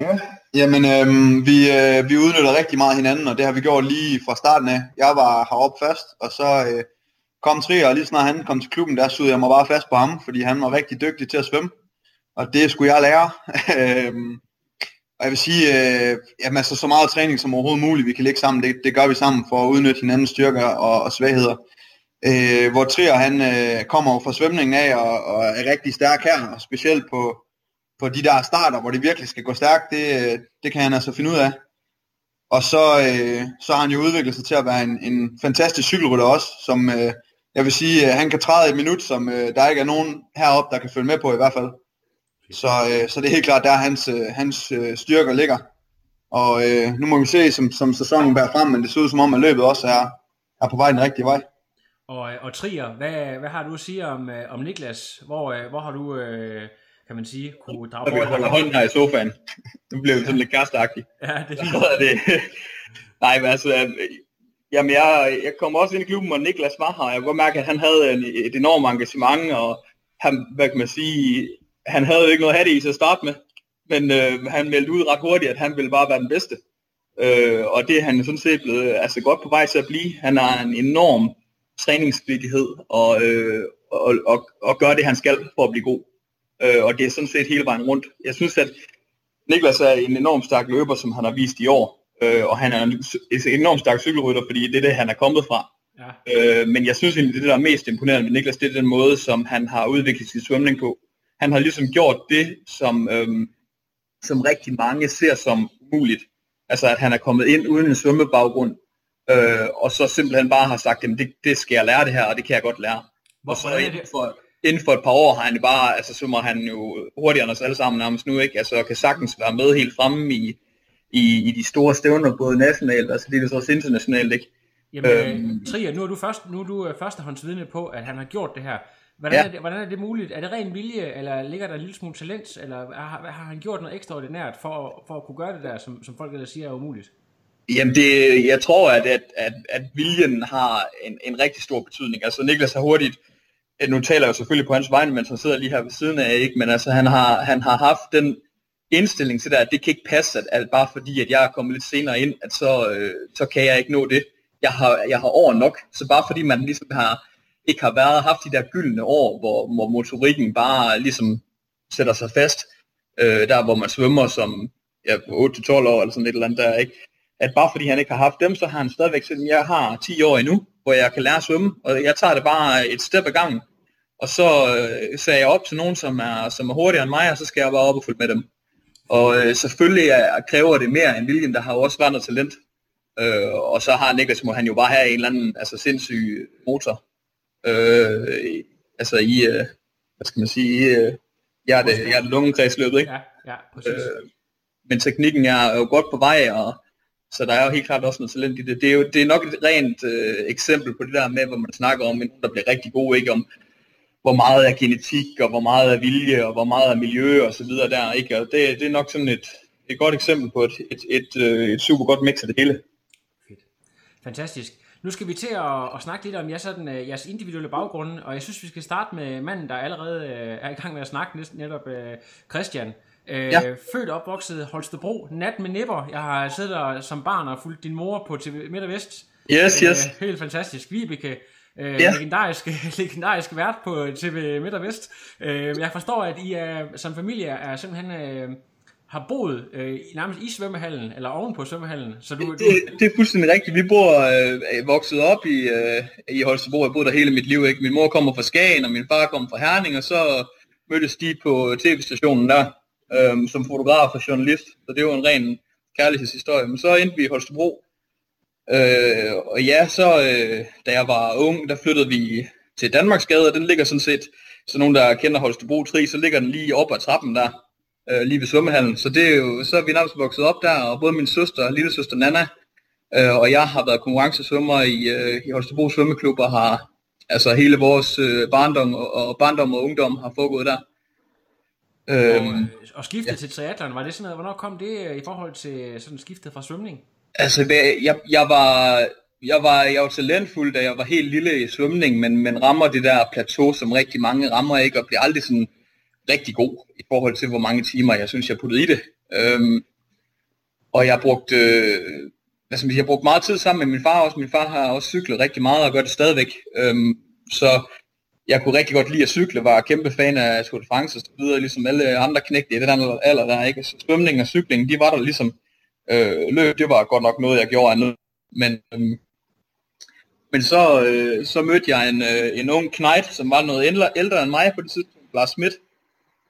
Ja, jamen øh, vi, øh, vi udnytter rigtig meget hinanden, og det har vi gjort lige fra starten af. Jeg var heroppe først, og så øh, kom Trier, og lige snart han kom til klubben, der sugede jeg mig bare fast på ham, fordi han var rigtig dygtig til at svømme, og det skulle jeg lære. [LAUGHS] Øhm, og jeg vil sige, øh, jamen, altså, så meget træning som overhovedet muligt, vi kan lægge sammen, det, det gør vi sammen for at udnytte hinandens styrker og, og svagheder. Øh, hvor Trier han øh, kommer fra svømningen af og, og er rigtig stærk her, og specielt på, på de der starter, hvor det virkelig skal gå stærkt, det, øh, det kan han altså finde ud af. Og så, øh, så har han jo udviklet sig til at være en, en fantastisk cykelrytter også, som øh, jeg vil sige, øh, han kan træde et minut, som øh, der ikke er nogen heroppe, der kan følge med på i hvert fald. Så, øh, så det er helt klart, der hans, øh, hans øh, styrker ligger. Og øh, nu må vi se, som, som sæsonen bærer frem, men det ser ud som om, at løbet også er, er på vej den rigtige vej. Og, og Trier, hvad, hvad har du at sige om, om Niklas? Hvor, hvor har du, øh, kan man sige, kunne drage på? Jeg holder hånden her i sofaen. [LAUGHS] Nu bliver det sådan lidt kæresteagtigt. Ja, det er det. [LAUGHS] Nej, men altså, jamen jeg, jeg kom også ind i klubben, og Niklas var her, jeg kunne godt mærke, at han havde en, et enormt engagement, og han, hvad kan man sige, han havde ikke noget hat i til at starte med, men øh, han meldte ud ret hurtigt, at han ville bare være den bedste. Øh, og det er han sådan set blevet altså godt på vej til at blive. Han har en enorm træningsvillighed og, øh, og, og, og gør det, han skal for at blive god. Øh, og det er sådan set hele vejen rundt. Jeg synes, at Niklas er en enorm stærk løber, som han har vist i år. Øh, og han er en, en enormt stærk cykelrytter, fordi det er det, han er kommet fra. Ja. Øh, men jeg synes egentlig, det der er mest imponerende med Niklas, det er den måde, som han har udviklet sin svømning på. Han har ligesom gjort det, som, øhm, som rigtig mange ser som muligt. Altså at han er kommet ind uden en svømmebaggrund, øh, og så simpelthen bare har sagt, at det, det skal jeg lære det her, og det kan jeg godt lære. Hvor, og så inden for, inden for et par år har han bare, altså svømmer han jo hurtigere end os alle sammen nærmest nu, ikke? Altså kan sagtens være med helt fremme i, i, i de store stævner, både nationalt og så det er så også internationalt, ikke? Jamen, øhm, Trier, nu er du, først, nu er du øh, førstehåndsvidne på, at han har gjort det her. Hvordan, ja. er det, hvordan er det muligt? Er det ren vilje, eller ligger der en lille smule talent, eller har, har han gjort noget ekstraordinært for, for at kunne gøre det der, som, som folk ellers siger er umuligt? Jamen, det, jeg tror, at, at, at, at viljen har en, en rigtig stor betydning. Altså, Niklas har hurtigt, nu taler jeg jo selvfølgelig på hans vegne, mens han sidder lige her ved siden af, ikke? men altså, han har, han har haft den indstilling til det, at det kan ikke passe, at, at bare fordi, at jeg er kommet lidt senere ind, at så, øh, så kan jeg ikke nå det. Jeg har, jeg har over nok, så bare fordi man ligesom har, ikke har været haft de der gyldne år, hvor, hvor motorikken bare ligesom sætter sig fast, øh, der hvor man svømmer som ja, 8-12 år eller sådan et eller andet der, ikke? at bare fordi han ikke har haft dem, så har han stadigvæk, selvom jeg har 10 år endnu, hvor jeg kan lære at svømme, og jeg tager det bare et step ad gangen. Og så øh, sagde jeg op til nogen, som er, som er hurtigere end mig, og så skal jeg bare op og følge med dem. Og øh, selvfølgelig er, kræver det mere end William, der har jo også været noget talent. Øh, og så har Niklas, må han jo bare have en eller anden altså, sindssyg motor. Øh, altså i, øh, hvad skal man sige, i øh, hjerte, hjerte lungekredsløbet, ikke? Ja, ja, præcis. Øh, men teknikken er jo godt på vej, og så der er jo helt klart også noget talent i det. Det er jo det er nok et rent øh, eksempel på det der med, hvor man snakker om, der bliver rigtig gode, ikke om hvor meget er genetik, og hvor meget er vilje, og hvor meget er miljø, og så videre der, ikke? Og det, det er nok sådan et, et godt eksempel på et, et, et, øh, et super godt mix af det hele. Fedt. Fantastisk. Nu skal vi til at, at snakke lidt om jeres, sådan, uh, jeres individuelle baggrunde, og jeg synes, vi skal starte med manden, der allerede uh, er i gang med at snakke, næsten netop Christian. Ja. Født og opvokset Holstebro, nat med nipper. Jeg har siddet der som barn og fulgt din mor på TV Midt og Vest. Yes, yes. Uh, helt fantastisk. Vibeke, øh, ja. legendarisk, [LAUGHS] legendarisk vært på TV Midt og Vest. Øh, jeg forstår, at I er, som familie er simpelthen... Øh, har boet øh, nærmest i svømmehallen, eller oven på svømmehallen. Så du, det, du... det er fuldstændig rigtigt. Vi bor øh, vokset op i, øh, i Holstebro. Jeg boet der hele mit liv. Ikke? Min mor kommer fra Skagen, og min far kommer fra Herning, og så mødtes de på tv-stationen der, øh, som fotograf og journalist. Så det var en ren kærlighedshistorie. Men så endte vi i Holstebro, Øh, og ja, så øh, da jeg var ung, der flyttede vi til Danmarksgade, og den ligger sådan set, så nogen der kender Holstebro Tri, så ligger den lige op ad trappen der, øh, lige ved svømmehallen. Så det er jo, så er vi nærmest vokset op der, og både min søster, lille søster Nana, øh, og jeg har været konkurrencesvømmer i, øh, i Holstebro Svømmeklub, og har altså hele vores øh, barndom og, og barndom og ungdom har foregået der. Øhm, og, og skiftet ja. til triathlon, var det sådan noget, hvornår kom det øh, i forhold til sådan skiftet fra svømning? Altså, jeg, jeg, var, jeg, var, jeg var talentfuld, da jeg var helt lille i svømning, men, men rammer det der plateau, som rigtig mange rammer ikke, og bliver aldrig sådan rigtig god i forhold til, hvor mange timer jeg synes, jeg puttede i det. Øhm, og jeg brugte, øh, altså, jeg brugte meget tid sammen med min far også. Min far har også cyklet rigtig meget og gør det stadigvæk. Øhm, så jeg kunne rigtig godt lide at cykle, var kæmpe fan af Tour de France og så videre, ligesom alle andre knægte i den der alder der, ikke? Så svømning og cykling, de var der ligesom Øh, løb, det var godt nok noget, jeg gjorde andet. Men, øh, men så, øh, så mødte jeg en, øh, en ung knight, som var noget ældre, ældre end mig på det tidspunkt, Lars Schmidt.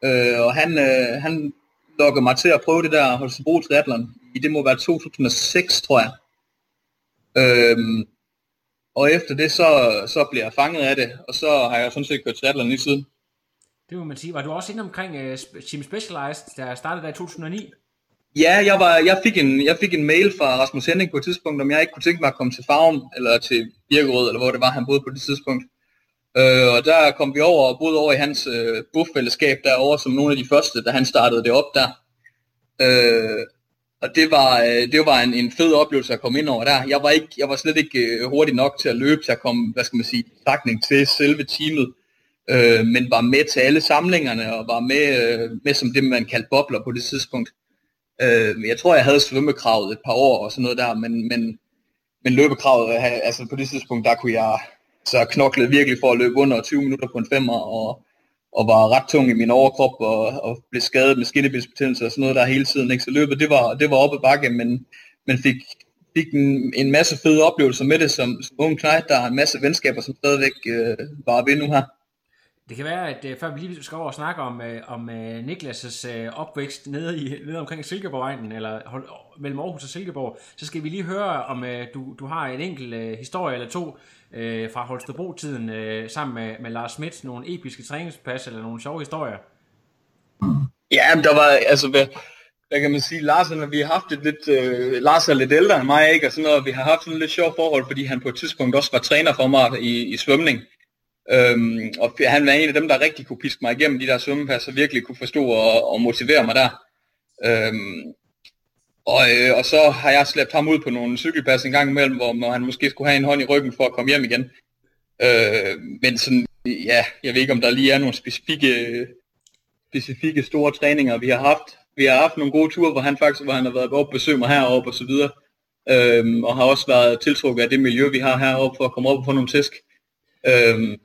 Øh, og han, øh, han lukkede mig til at prøve det der Holstebro Triathlon. I det må være 2006, tror jeg. Øhm, og efter det, så, så bliver jeg fanget af det, og så har jeg sådan set kørt triathlon lige siden. Det må man sige. Var du også inde omkring uh, Team Specialized, der startede der i 2009? Ja, jeg, var, jeg, fik en, jeg fik en mail fra Rasmus Henning på et tidspunkt, om jeg ikke kunne tænke mig at komme til Farum, eller til Birkerød, eller hvor det var, han boede på det tidspunkt. Øh, og der kom vi over og boede over i hans øh, buffællesskab derovre, som nogle af de første, da han startede det op der. Øh, og det var, øh, det var en, en fed oplevelse at komme ind over der. Jeg var, ikke, jeg var slet ikke øh, hurtig nok til at løbe, til at komme, hvad skal man sige, takning til selve teamet. Øh, men var med til alle samlingerne, og var med, øh, med som det, man kaldte bobler på det tidspunkt. Øh, jeg tror, jeg havde svømmekravet et par år og sådan noget der, men, men, men løbekravet, øh, altså på det tidspunkt, der kunne jeg så knoklede virkelig for at løbe under 20 minutter på en femmer, og, og var ret tung i min overkrop, og, og blev skadet med skinnebilsbetændelse og sådan noget der hele tiden. Ikke? Så løbet, det var, det var oppe bakke, men, men fik, fik en, en masse fede oplevelser med det som, som ung knægt. Der er en masse venskaber, som stadigvæk øh, var ved nu her. Det kan være, at øh, før vi lige skal over og snakke om, øh, om uh, Niklas' opvækst nede, i, nede omkring Silkeborg-egnen, eller hold, mellem Aarhus og Silkeborg, så skal vi lige høre, om du, du har en enkelt historie eller to fra Holstebro-tiden sammen med, med Lars Schmidt, nogle episke træningspas eller nogle sjove historier. Ja, der var, altså, hvad, hvad kan man sige, Lars, når vi har haft et lidt, uh, Lars er lidt ældre end mig, ikke, og sådan noget, vi har haft sådan lidt sjovt forhold, fordi han på et tidspunkt også var træner for mig i, i svømning. Øhm, og han var en af dem, der rigtig kunne piske mig igennem de der svømmepas, og virkelig kunne forstå og, og motivere mig der. Øhm, og, øh, og så har jeg slæbt ham ud på nogle cykelpas en gang imellem, hvor han måske skulle have en hånd i ryggen for at komme hjem igen. Øh, men sådan, ja, jeg ved ikke, om der lige er nogle specifikke, specifikke store træninger, vi har haft. Vi har haft nogle gode ture, hvor han faktisk hvor han har været oppe og besøge mig heroppe og så videre. Øhm, og har også været tiltrukket af det miljø, vi har heroppe for at komme op og få nogle tæsk. Øhm,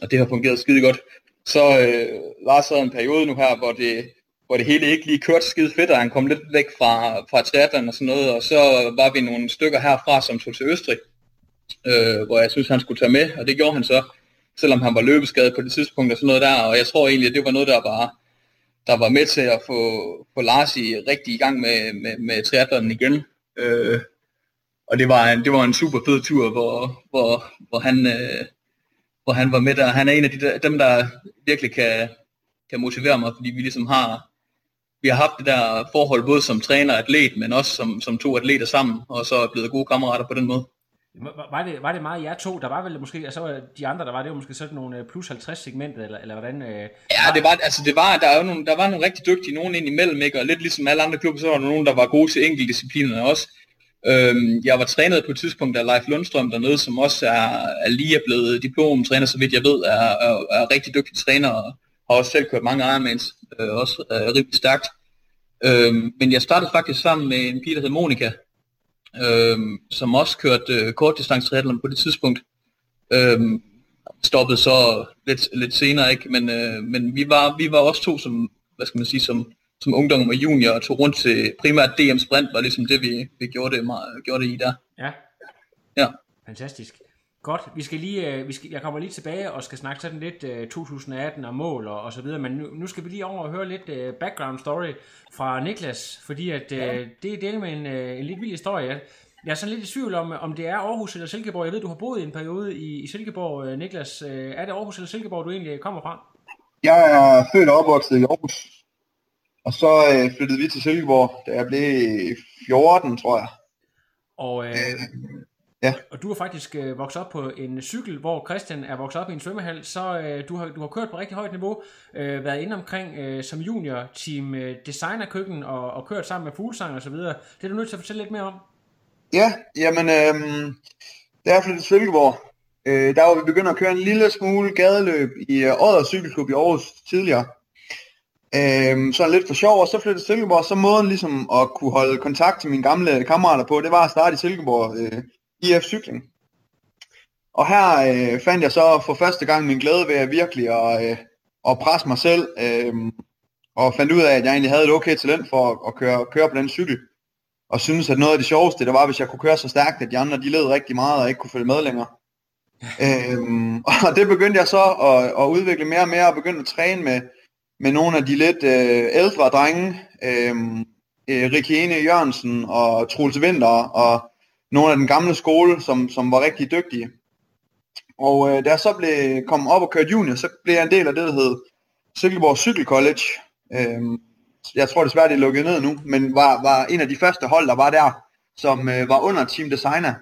og det har fungeret skide godt. Så øh, var så en periode nu her, hvor det, hvor det hele ikke lige kørte skide fedt, og han kom lidt væk fra, fra teateren og sådan noget, og så var vi nogle stykker herfra, som tog til Østrig, øh, hvor jeg synes, han skulle tage med, og det gjorde han så, selvom han var løbeskadet på det tidspunkt og sådan noget der, og jeg tror egentlig, at det var noget, der var, der var med til at få, få Lars i rigtig i gang med, med, med teateren igen. Øh, og det var, en, det var en super fed tur, hvor, hvor, hvor, han, øh, hvor han var med der. Han er en af de der, dem, der virkelig kan, kan motivere mig, fordi vi ligesom har, vi har haft det der forhold både som træner og atlet, men også som, som to atleter sammen, og så er blevet gode kammerater på den måde. Var det, var det meget jer to? Der var vel måske, altså var de andre, der var det jo måske sådan nogle øh, plus 50 segmentet, eller, eller hvordan? Øh, ja, det var, altså det var, der, er jo nogle, der var nogle rigtig dygtige, nogen ind imellem, ikke? og lidt ligesom alle andre klubber, så var der nogen, der var gode til enkeltdisciplinerne også. Øhm, jeg var trænet på et tidspunkt af Leif Lundstrøm dernede, som også er, er lige er blevet diplomtræner, så vidt jeg ved, er, er, er rigtig dygtig træner, og har også selv kørt mange Ironmans, øh, også øh, er rigtig stærkt. Øhm, men jeg startede faktisk sammen med en pige, der hed Monika, øhm, som også kørte øh, kortdistance på det tidspunkt. Øhm, stoppede så lidt, lidt senere, ikke? Men, øh, men vi, var, vi var også to, som, hvad skal man sige, som, som ungdom og junior, og tog rundt til primært DM Sprint, var ligesom det, vi, vi gjorde, det, meget, gjorde det i der. Ja. Ja. Fantastisk. Godt, vi skal lige, øh, vi skal, jeg kommer lige tilbage og skal snakke sådan lidt uh, 2018 og mål og, og så videre, men nu, nu skal vi lige over og høre lidt uh, background story fra Niklas, fordi at uh, ja. det er del med en, uh, en lidt vild historie. Jeg er sådan lidt i tvivl om, om det er Aarhus eller Silkeborg. Jeg ved, du har boet i en periode i, i Silkeborg, uh, Niklas. Uh, er det Aarhus eller Silkeborg, du egentlig kommer fra? Jeg er født og opvokset i Aarhus, og så uh, flyttede vi til Silkeborg, da jeg blev 14, tror jeg. Og uh, Ja. Og du har faktisk øh, vokset op på en cykel, hvor Christian er vokset op i en svømmehal, så øh, du, har, du har kørt på rigtig højt niveau, øh, været inde omkring øh, som junior team øh, designerkøkken og, og kørt sammen med fuglesang og så videre. Det er du nødt til at fortælle lidt mere om. Ja, jamen, øh, da jeg flyttede til Silkeborg, øh, der var vi begyndt at køre en lille smule gadeløb i øh, Odder Cykelklub i Aarhus tidligere. Øh, sådan lidt for sjov, og så flyttede til Silkeborg, så måden ligesom at kunne holde kontakt til mine gamle kammerater på, det var at starte i Silkeborg øh, IF Cykling. Og her øh, fandt jeg så for første gang min glæde ved at virkelig at, øh, at presse mig selv, øh, og fandt ud af, at jeg egentlig havde et okay talent for at, at køre, køre på den cykel. Og synes, at noget af det sjoveste, det var, hvis jeg kunne køre så stærkt, at de andre de led rigtig meget og ikke kunne følge med længere. øhm, [LAUGHS] og det begyndte jeg så at, at udvikle mere og mere, og begyndte at træne med, med nogle af de lidt øh, ældre drenge, øh, øh Rikke Ene Jørgensen og Troels Vinter, og nogle af den gamle skole, som, som var rigtig dygtige. Og øh, da jeg så blev kommet op og kørt junior, så blev jeg en del af det, der hed Silkeborg Cykel College. Øh, jeg tror desværre, det er lukket ned nu, men var, var en af de første hold, der var der, som øh, var under Team Designer.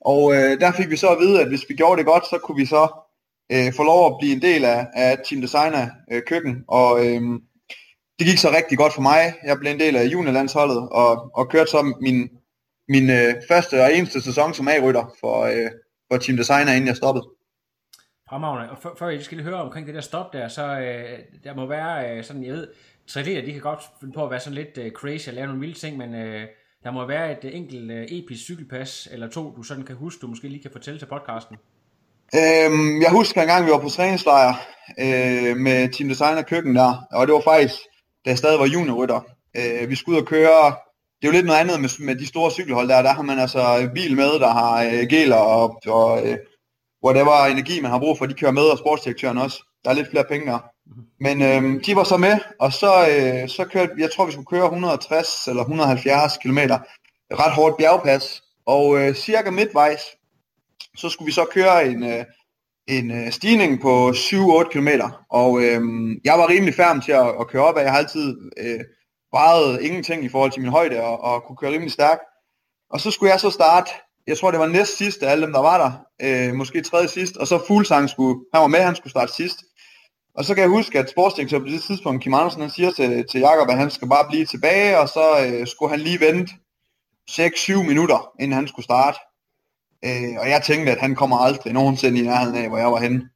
Og øh, der fik vi så at vide, at hvis vi gjorde det godt, så kunne vi så øh, få lov at blive en del af, af Team Designer øh, køkken. Og øh, det gik så rigtig godt for mig. Jeg blev en del af juniorlandsholdet og, og kørte så min min øh, første og eneste sæson som A-rytter for, øh, for Team Designer, inden jeg stoppede. Fremragende. Og før jeg skal lige høre omkring det der stop der, så øh, der må være øh, sådan, jeg ved, triatleter, de kan godt finde på at være sådan lidt øh, crazy og lave nogle vilde ting, men øh, der må være et øh, enkelt øh, episk cykelpas, eller to, du sådan kan huske, du måske lige kan fortælle til podcasten. Øhm, jeg husker en gang, vi var på træningslejr øh, med Team Designer køkken der, og det var faktisk, da jeg stadig var juniorrytter. Øh, vi skulle ud og køre det er jo lidt noget andet med, med de store cykelhold der. Der har man altså bil med, der har øh, geler og, og øh, whatever energi, man har brug for. De kører med, og sportsdirektøren også. Der er lidt flere penge der. Men øh, de var så med, og så, øh, så kørte, jeg tror vi skulle køre 160 eller 170 km. Ret hårdt bjergpas. Og øh, cirka midtvejs, så skulle vi så køre en, øh, en øh, stigning på 7-8 km. Og øh, jeg var rimelig færm til at, at køre op af. Jeg har altid... Øh, vejet ingenting i forhold til min højde og, og kunne køre rimelig stærkt. Og så skulle jeg så starte, jeg tror det var næst sidst af alle dem, der var der, øh, måske tredje sidst, og så Fuglsang skulle, han var med, han skulle starte sidst. Og så kan jeg huske, at sportsdirektøren på det tidspunkt, Kim Andersen, han siger til, til Jakob, at han skal bare blive tilbage, og så øh, skulle han lige vente 6-7 minutter, inden han skulle starte. Øh, og jeg tænkte, at han kommer aldrig nogensinde i nærheden af, hvor jeg var henne.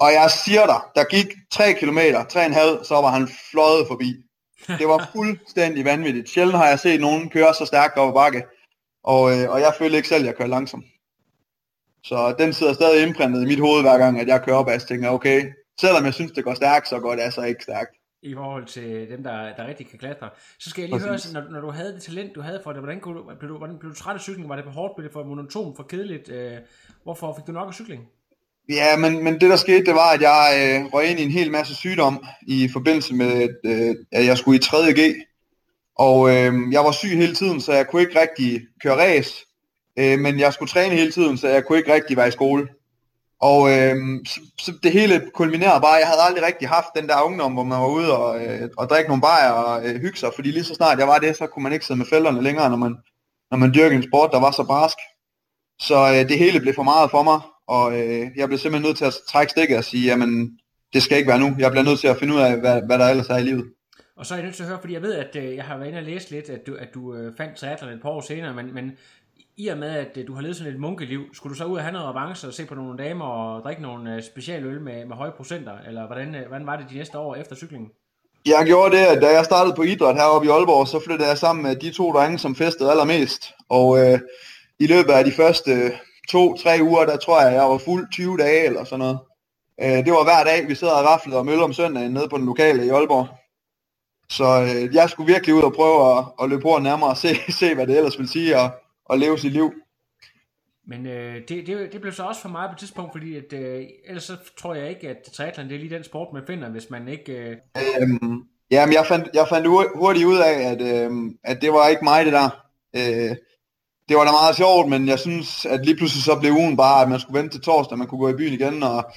Og jeg siger dig, der gik 3 km, 3,5, så var han fløjet forbi. [LAUGHS] Det var fuldstændig vanvittigt. Sjældent har jeg set nogen køre så stærkt op ad bakke. Og, øh, og jeg føler ikke selv, at jeg kører langsomt. Så den sidder stadig indprintet i mit hoved hver gang, at jeg kører op, og jeg tænker, okay, selvom jeg synes, det går stærkt, så går det altså ikke stærkt. I forhold til dem, der, der rigtig kan klatre. Så skal jeg lige Præcis. høre, når, når du havde det talent, du havde for det, hvordan, kunne du, blev, du, hvordan blev du træt af cykling? Var det for hårdt? Blev det for monotont, for kedeligt? Øh, hvorfor fik du nok af cykling? Ja, men, men det der skete, det var, at jeg øh, røg ind i en hel masse sygdom i forbindelse med, øh, at jeg skulle i 3.G. Og øh, jeg var syg hele tiden, så jeg kunne ikke rigtig køre race. Øh, men jeg skulle træne hele tiden, så jeg kunne ikke rigtig være i skole. Og øh, så, så det hele kulminerede bare, jeg havde aldrig rigtig haft den der ungdom, hvor man var ude og, øh, og drikke nogle bajer og øh, hygge sig, fordi lige så snart jeg var det, så kunne man ikke sidde med fælderne længere, når man, når man dyrkede en sport, der var så barsk. Så øh, det hele blev for meget for mig, og øh, jeg blev simpelthen nødt til at trække stikket og sige, jamen det skal ikke være nu, jeg bliver nødt til at finde ud af, hvad, hvad der ellers er i livet. Og så er jeg nødt til at høre, fordi jeg ved, at øh, jeg har været inde og læse lidt, at du, at du øh, fandt triathlon et par år senere, men, men i og med, at øh, du har levet sådan et munkeliv, skulle du så ud og have noget avance og se på nogle damer og drikke nogle øh, specialøl med, med høje procenter, eller hvordan, øh, hvordan var det de næste år efter cyklingen? Jeg gjorde det, at da jeg startede på idræt heroppe i Aalborg, så flyttede jeg sammen med de to drenge, som festede allermest. Og øh, i løbet af de første to-tre uger, der tror jeg, jeg var fuld 20 dage eller sådan noget. Øh, det var hver dag, vi sad og raflede og mølle om søndagen nede på den lokale i Aalborg. Så øh, jeg skulle virkelig ud og prøve at, at løbe på nærmere og se, [LAUGHS] se, hvad det ellers vil sige Og, at leve sit liv. Men øh, det, det, det blev så også for meget på et tidspunkt, fordi at, øh, ellers så tror jeg ikke, at triathlon det er lige den sport, man finder, hvis man ikke... Øh... Øhm, jamen, jeg fandt, jeg fandt hurtigt ud af, at, øhm, at det var ikke mig, det der. Øh, det var da meget sjovt, men jeg synes, at lige pludselig så blev ugen bare, at man skulle vente til torsdag, man kunne gå i byen igen, og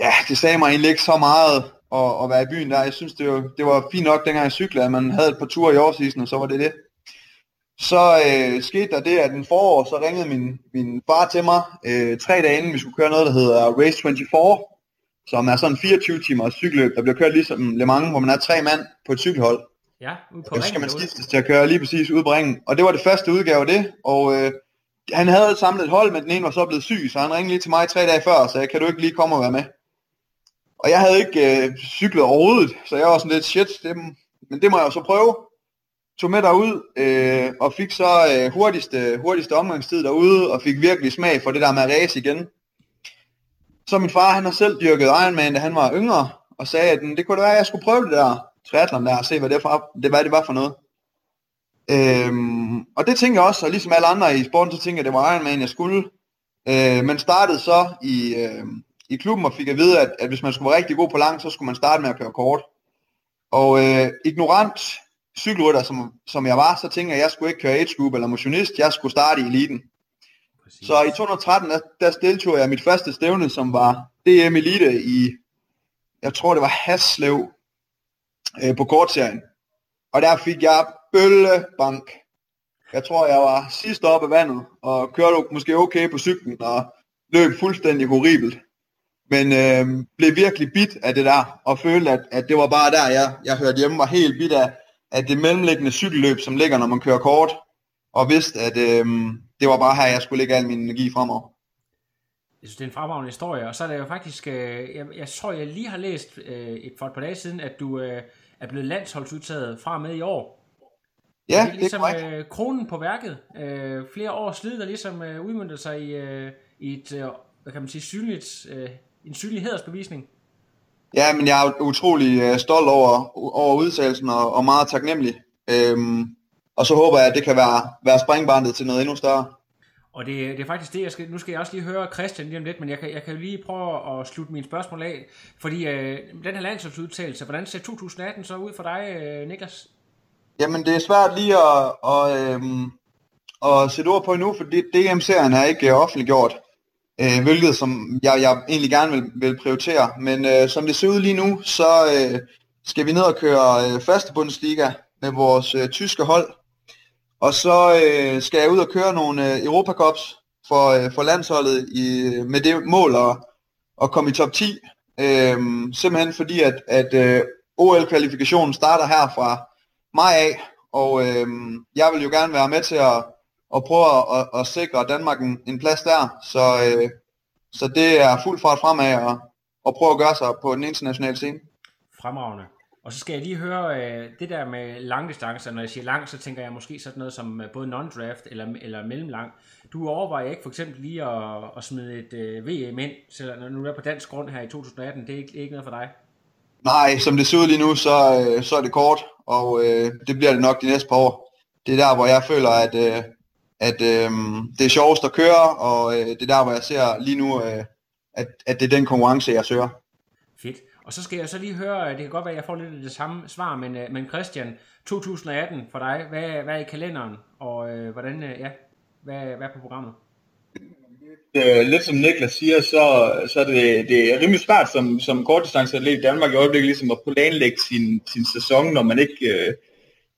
ja, det sagde mig egentlig ikke så meget at, at være i byen der. Jeg synes, det var, det var fint nok, dengang jeg cyklede, at man havde et par ture i årsisen, og så var det det. Så øh, skete der det, at den forår, så ringede min, min far til mig øh, tre dage inden, vi skulle køre noget, der hedder Race 24, som er sådan 24 timer cykelløb, der bliver kørt ligesom Le Mans, hvor man er tre mand på et cykelhold. Ja, ude på Og så skal ringen man skiftes til at køre lige præcis ude på ringen. Og det var det første udgave af det, og øh, han havde samlet et hold, men den ene var så blevet syg, så han ringede lige til mig tre dage før og sagde, kan du ikke lige komme og være med? Og jeg havde ikke øh, cyklet overhovedet, så jeg var sådan lidt, shit, det, men det må jeg jo så prøve. Tog med derud øh, og fik så øh, hurtigste, hurtigste omgangstid derude, og fik virkelig smag for det der med at race igen. Så min far, han har selv dyrket Ironman, da han var yngre, og sagde, at det kunne da være, at jeg skulle prøve det der triathlon der, og se, hvad det, for, det, hvad det var for noget. Øhm, og det tænker jeg også, og ligesom alle andre i sporten, så tænker jeg, at det var Ironman, jeg skulle. Øh, men startede så i, øh, i klubben og fik at vide, at, at hvis man skulle være rigtig god på lang, så skulle man starte med at køre kort. Og øh, ignorant cykelrytter, som, som jeg var, så tænker jeg, at jeg skulle ikke køre age group eller motionist, jeg skulle starte i eliten. Præcis. Så i 2013, der, der deltog jeg mit første stævne, som var DM Elite i, jeg tror det var Haslev, øh, på kortserien. Og der fik jeg bøllebank. Jeg tror, jeg var sidst oppe af vandet, og kørte måske okay på cyklen, og løb fuldstændig horribelt. Men øh, blev virkelig bit af det der, og følte, at, at det var bare der, jeg, jeg hørte hjemme, var helt bit af, af det mellemliggende cykelløb, som ligger, når man kører kort, og vidste, at øh, det var bare her, jeg skulle lægge al min energi fremover. Jeg synes, det er en fremragende historie, og så er det jo faktisk, øh, jeg, jeg tror, jeg lige har læst øh, et, for et par dage siden, at du øh, er blevet landsholdsudtaget fra og med i år. Ja, det er det er ligesom øh, kronen på værket. Øh, flere års slid, der ligesom øh, udmyndter sig i, øh, i et, øh, hvad kan man sige, synligt, øh, en synlig hedersbevisning. Ja, men jeg er utrolig øh, stolt over, over udtalelsen og, og meget taknemmelig. Øhm, og så håber jeg, at det kan være, være springbarnet til noget endnu større. Og det, det er faktisk det, jeg skal, nu skal jeg også lige høre Christian lige om lidt, men jeg kan, jeg kan jo lige prøve at slutte mine spørgsmål af, fordi øh, den her landsholdsudtalelse, hvordan ser 2018 så ud for dig, øh, Niklas? Jamen, det er svært lige at, at, øhm, at sætte ord på endnu, for DM-serien er ikke øh, offentliggjort. Øh, hvilket som jeg, jeg egentlig gerne vil, vil prioritere. Men øh, som det ser ud lige nu, så øh, skal vi ned og køre øh, første Bundesliga med vores øh, tyske hold. Og så øh, skal jeg ud og køre nogle øh, Europacups for, øh, for landsholdet i, med det mål at, at komme i top 10. Øh, simpelthen fordi, at, at øh, OL-kvalifikationen starter her fra maj af, og øh, jeg vil jo gerne være med til at, at prøve at, at, at sikre Danmark en, en plads der, så, øh, så det er fuld fart fremad og, og prøve at gøre sig på den internationale scene. Fremragende. Og så skal jeg lige høre øh, det der med langdistancer. Når jeg siger lang, så tænker jeg måske sådan noget som øh, både non-draft eller, eller mellemlang. Du overvejer ikke for eksempel lige at, at smide et øh, VM ind, selvom når du er på dansk grund her i 2018. Det er ikke, ikke noget for dig. Nej, som det ser ud lige nu, så, øh, så er det kort, og øh, det bliver det nok de næste par år. Det er der, hvor jeg føler, at, øh, at øh, det er sjovest at køre, og øh, det er der, hvor jeg ser lige nu, øh, at, at det er den konkurrence, jeg søger. Fedt. Og så skal jeg så lige høre, det kan godt være, at jeg får lidt af det samme svar, men, øh, men Christian, 2018 for dig, hvad, hvad er i kalenderen, og øh, hvordan, øh, ja, hvad, hvad er på programmet? øh, lidt som Niklas siger, så, så er det, det er rimelig svært som, som kortdistanceatlet i Danmark i øjeblikket ligesom at planlægge sin, sin sæson, når man ikke, øh,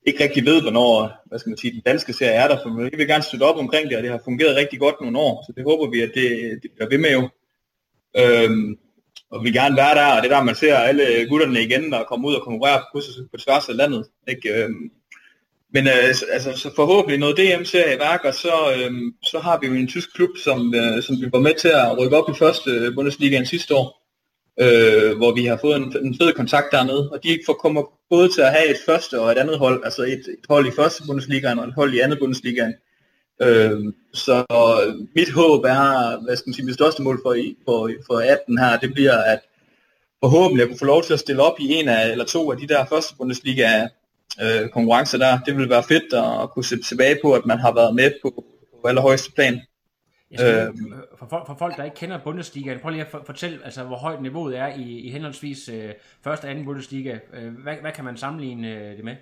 ikke rigtig ved, hvornår hvad skal man sige, den danske serie er der, for vi vil gerne støtte op omkring det, og det har fungeret rigtig godt nogle år, så det håber vi, at det, det bliver ved med jo. Øhm, og vi vil gerne være der, og det er der, man ser alle gutterne igen, der kommer ud og konkurrerer på, på tværs af landet. Ikke? Øhm, men øh, altså, så forhåbentlig noget DM-serie i værk, og så, øh, så har vi jo en tysk klub, som, øh, som vi var med til at rykke op i første øh, Bundesligaen sidste år, øh, hvor vi har fået en, en fed kontakt dernede, og de får kommer både til at have et første og et andet hold, altså et, et hold i første Bundesligaen og et hold i andet Bundesligaen. Øh, så mit håb er, hvad skal man sige, mit største mål for, for, for 18 her, det bliver, at forhåbentlig at kunne få lov til at stille op i en af, eller to af de der første Bundesliga øh, konkurrencer der. Det vil være fedt at kunne se tilbage på, at man har været med på, på allerhøjeste plan. Skal, øh, for, for, for folk, der ikke kender Bundesliga, prøv lige at for, fortælle, altså, hvor højt niveauet er i, i henholdsvis øh, første og anden Bundesliga. Øh, hvad, hvad kan man sammenligne øh, det med?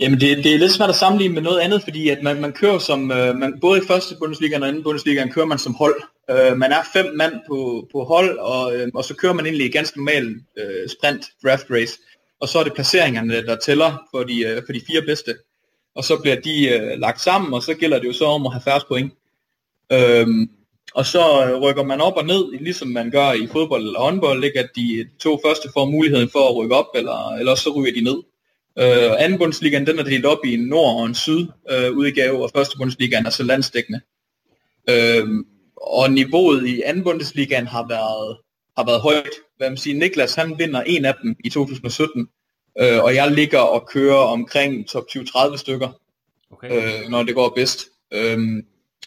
Jamen det, det er lidt svært at sammenligne med noget andet, fordi at man, man kører som, øh, man, både i første Bundesliga og anden Bundesliga kører man som hold. Øh, man er fem mand på, på hold, og, øh, og så kører man egentlig i ganske normal øh, sprint draft race og så er det placeringerne, der tæller for de, øh, for de fire bedste. Og så bliver de øh, lagt sammen, og så gælder det jo så om at have 40 point. Øhm, og så øh, rykker man op og ned, ligesom man gør i fodbold eller håndbold, ikke? at de to første får muligheden for at rykke op, eller, eller så ryger de ned. Øh, anden Bundesligaen, den er delt op i en nord og en syd øh, udgave, og første Bundesligaen er så landsdækkende. Øh, og niveauet i anden Bundesligaen har været har været højt. Hvad man siger, Niklas han vinder en af dem i 2017, øh, og jeg ligger og kører omkring top 20-30 stykker, okay. øh, når det går bedst. Øh,